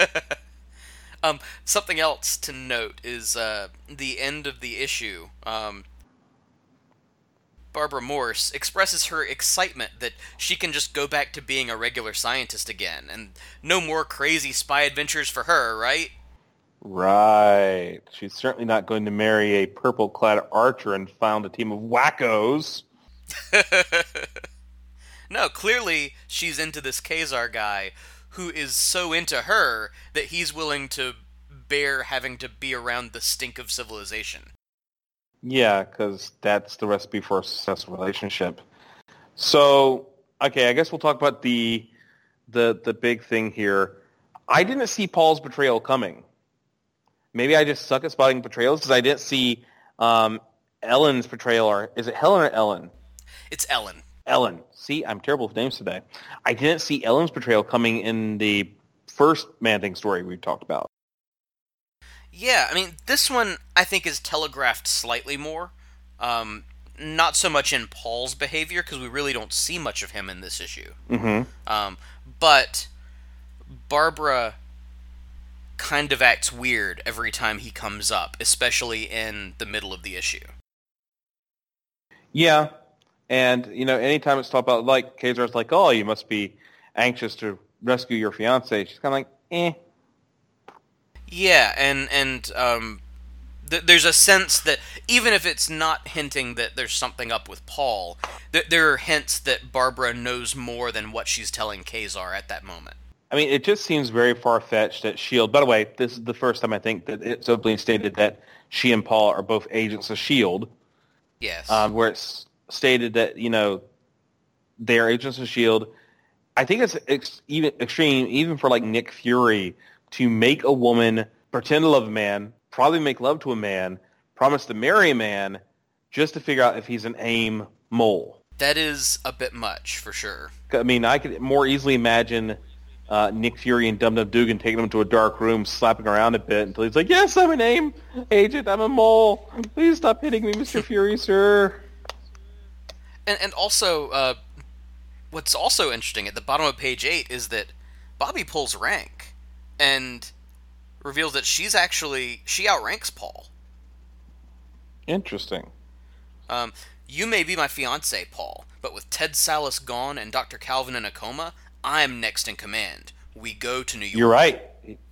Um, something else to note is uh, the end of the issue. Um, Barbara Morse expresses her excitement that she can just go back to being a regular scientist again, and no more crazy spy adventures for her, right? Right. She's certainly not going to marry a purple-clad archer and found a team of wackos. No, clearly she's into this Kazar guy who is so into her that he's willing to bear having to be around the stink of civilization. Yeah, because that's the recipe for a successful relationship. So, okay, I guess we'll talk about the the the big thing here. I didn't see Paul's betrayal coming. Maybe I just suck at spotting betrayals because I didn't see um, Ellen's betrayal. Or is it Helen or Ellen? It's Ellen. Ellen. See, I'm terrible with names today. I didn't see Ellen's portrayal coming in the first Man Thing story we talked about. Yeah, I mean, this one I think is telegraphed slightly more. Um, not so much in Paul's behavior because we really don't see much of him in this issue. Mm-hmm. Um, but Barbara kind of acts weird every time he comes up, especially in the middle of the issue. Yeah, and you know, anytime it's talked about, like Kazar's like, "Oh, you must be anxious to rescue your fiance." She's kind of like, "Eh." Yeah, and and um, th- there's a sense that even if it's not hinting that there's something up with Paul, th- there are hints that Barbara knows more than what she's telling Kazar at that moment. I mean, it just seems very far fetched that Shield. By the way, this is the first time I think that it's openly stated that she and Paul are both agents of Shield. Yes. um, where it's stated that you know they are agents of Shield. I think it's ex- even extreme, even for like Nick Fury, to make a woman pretend to love a man, probably make love to a man, promise to marry a man, just to figure out if he's an AIM mole. that is a bit much for sure. I mean, I could more easily imagine uh, Nick Fury and Dum Dum Dugan taking him to a dark room, slapping around a bit until he's like, "Yes, I'm an AIM agent. I'm a mole. Please stop hitting me, Mister Fury, sir." And and also, uh, what's also interesting at the bottom of page eight is that Bobby pulls rank and reveals that she's actually she outranks Paul. Interesting. Um, you may be my fiance, Paul, but with Ted Sallis gone and Dr. Calvin in a coma, I'm next in command. We go to New York. You're right.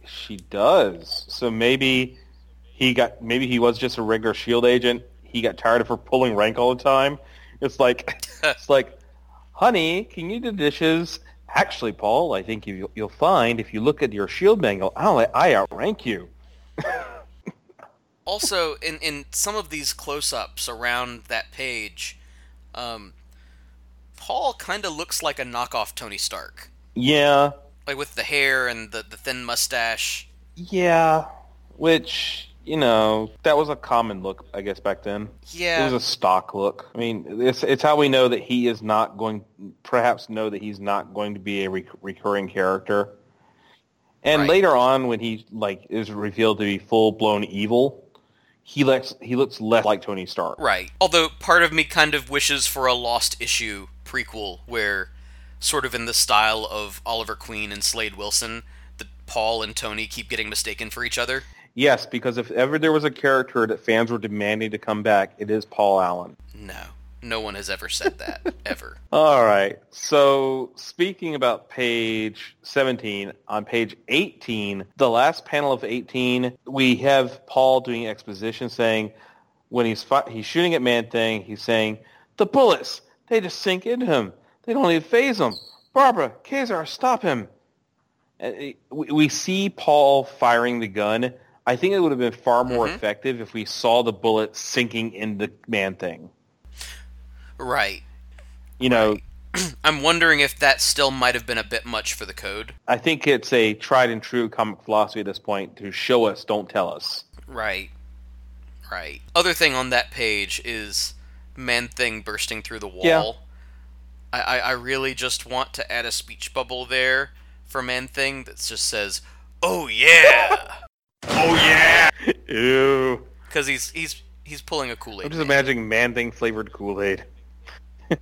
She does. So maybe he got maybe he was just a regular Shield agent. He got tired of her pulling rank all the time. It's like it's like, honey, can you do dishes? Actually, Paul, I think you, you'll find if you look at your Shield manual, I'll, I outrank you. Also, in, in some of these close ups around that page, um, Paul kind of looks like a knockoff Tony Stark. Yeah, Like with the hair and the, the thin mustache. yeah. Which you know that was a common look, I guess, back then. Yeah. It was a stock look. I mean, it's it's how we know that he is not going, perhaps know that he's not going to be a rec- recurring character. And Right. later on, when he like is revealed to be full blown evil, he looks he looks less like Tony Stark. Right. Although part of me kind of wishes for a lost issue prequel where, sort of in the style of Oliver Queen and Slade Wilson, that Paul and Tony keep getting mistaken for each other. Yes, because if ever there was a character that fans were demanding to come back, it is Paul Allen. No. No one has ever said that. ever. All right. So speaking about page 17, on page 18, the last panel of 18, we have Paul doing exposition saying when he's fi- he's shooting at Man Thing, he's saying, the bullets, they just sink into him. They don't even phase him. Barbara, Kazar, stop him. And eh, we we see Paul firing the gun. I think it would have been far more mm-hmm. effective if we saw the bullet sinking in the Man Thing. Right. You know, I'm wondering if that still might have been a bit much for the code. I think it's a tried and true comic philosophy at this point to show us, don't tell us. Right. Right. Other thing on that page is Man Thing bursting through the wall. Yeah. I, I, I really just want to add a speech bubble there for Man Thing that just says, "Oh yeah," Oh, Ew. because he's he's he's pulling a Kool Aid. I'm Aid. just imagining man thing flavored Kool Aid.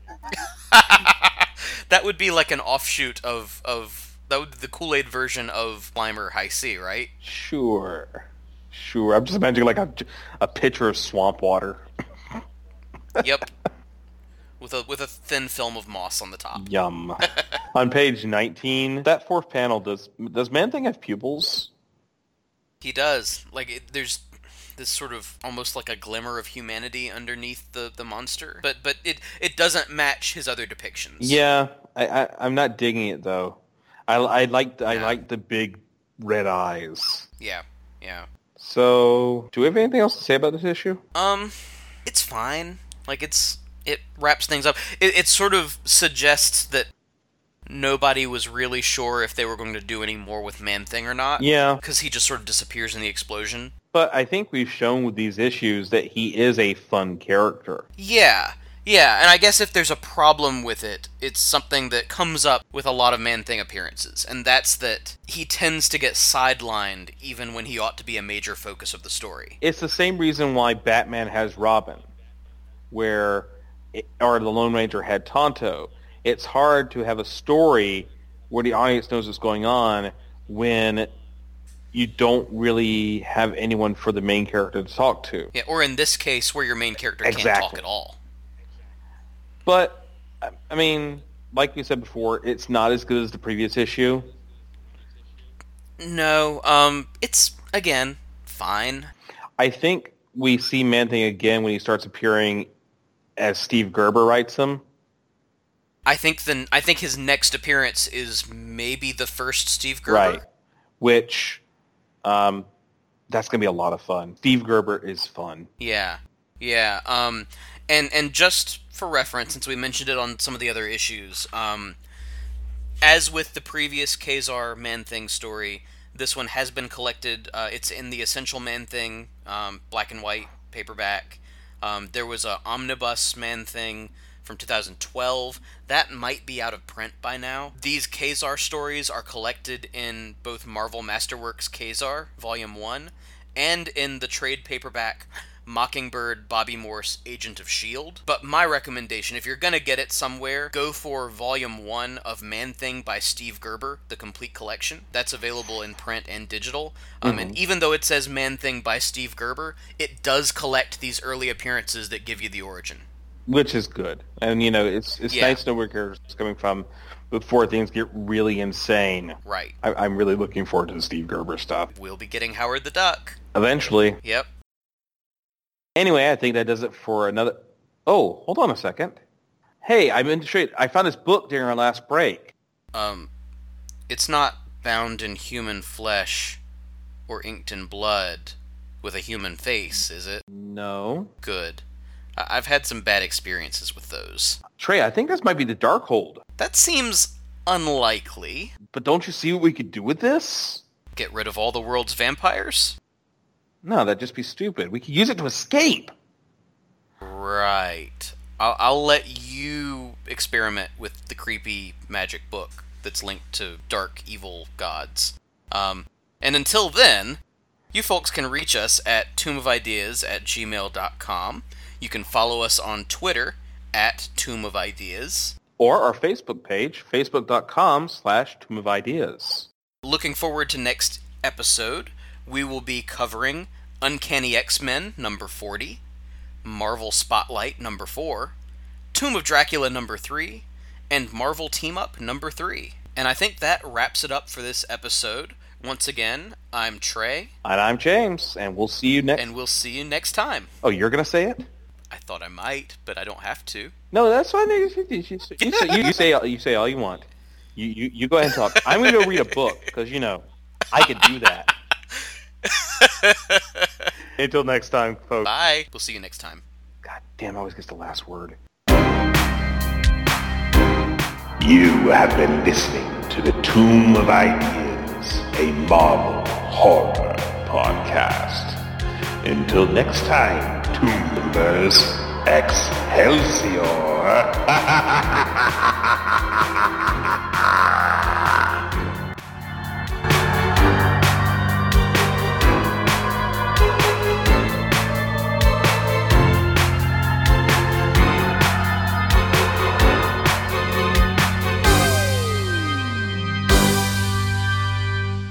That would be like an offshoot of of that would be the Kool Aid version of Slimer Hi-C, right? Sure. Sure. I'm just imagining like a, a pitcher of swamp water. Yep. with a with a thin film of moss on the top. Yum. On page 19, that fourth panel, does does Man Thing have pupils? He does. Like it, there's this sort of almost like a glimmer of humanity underneath the, the monster, but but it it doesn't match his other depictions. Yeah. I, I, I'm not digging it, though. I, I like I Yeah. like the big red eyes. Yeah. Yeah. So, do we have anything else to say about this issue? Um, it's fine. Like it's it wraps things up. It, it sort of suggests that nobody was really sure if they were going to do any more with Man Thing or not. Yeah. Because he just sort of disappears in the explosion. But I think we've shown with these issues that he is a fun character. Yeah. Yeah, and I guess if there's a problem with it, it's something that comes up with a lot of Man Thing appearances, and that's that he tends to get sidelined even when he ought to be a major focus of the story. It's the same reason why Batman has Robin, where, it, or the Lone Ranger had Tonto. It's hard to have a story where the audience knows what's going on when you don't really have anyone for the main character to talk to. Yeah, or in this case, where your main character can't talk at all. But I- I mean, like we said before, it's not as good as the previous issue. No, um, it's again fine. I think we see Man Thing again when he starts appearing as Steve Gerber writes them. I think then I think his next appearance is maybe the first Steve Gerber. Right. Which, um, that's going to be a lot of fun. Steve Gerber is fun. Yeah, yeah. Um, and and just for reference, since we mentioned it on some of the other issues, um, as with the previous Ka-Zar Man Thing story, this one has been collected. Uh, it's in the Essential Man Thing um, black and white paperback. Um, there was a omnibus Man Thing from 2012. That might be out of print by now. These Ka-Zar stories are collected in both Marvel Masterworks Ka-Zar Volume 1 and in the trade paperback Mockingbird Bobbi Morse Agent of S.H.I.E.L.D. But my recommendation, if you're gonna get it somewhere, go for Volume 1 of Man Thing by Steve Gerber, the complete collection. That's available in print and digital. Um, And even though it says Man Thing by Steve Gerber, it does collect these early appearances that give you the origin. Which is good. And you know, it's it's Yeah. nice to know where characters coming from before things get really insane. Right. I, I'm really looking forward to the Steve Gerber stuff. We'll be getting Howard the Duck. Eventually. Yep. Anyway, I think that does it for another. Oh, hold on a second. Hey, I'm in straight. I found this book during our last break. Um, it's not bound in human flesh or inked in blood with a human face, is it? No, Good. I've had some bad experiences with those. Trey, I think this might be the Darkhold. That seems unlikely. But don't you see what we could do with this? Get rid of all the world's vampires? No, that'd just be stupid. We could use it to escape. Right. I'll, I'll let you experiment with the creepy magic book that's linked to dark, evil gods. Um, and until then, you folks can reach us at tombofIdeas at gmail.com. You can follow us on Twitter at Tomb of Ideas. Or our Facebook page, facebook.com slash Tomb of Ideas. Looking forward to next episode. We will be covering Uncanny X-Men number 40, Marvel Spotlight number 4, Tomb of Dracula number 3, and Marvel Team Up number 3. And I think that wraps it up for this episode. Once again, I'm Trey, And I'm James, and we'll see you next... and we'll see you next time. Oh, you're going to say it? I thought I might, but I don't have to. No, that's fine. You, you, you, you, say, you, you say you say all you want. You, you, you go ahead and talk. I'm going to go read a book, because, you know, I can do that. Until next time, folks. Bye. We'll see you next time. God damn, I always gets the last word. You have been listening to the Tomb of Ideas, a Marvel horror podcast. Until next time, Tubers Excelsior.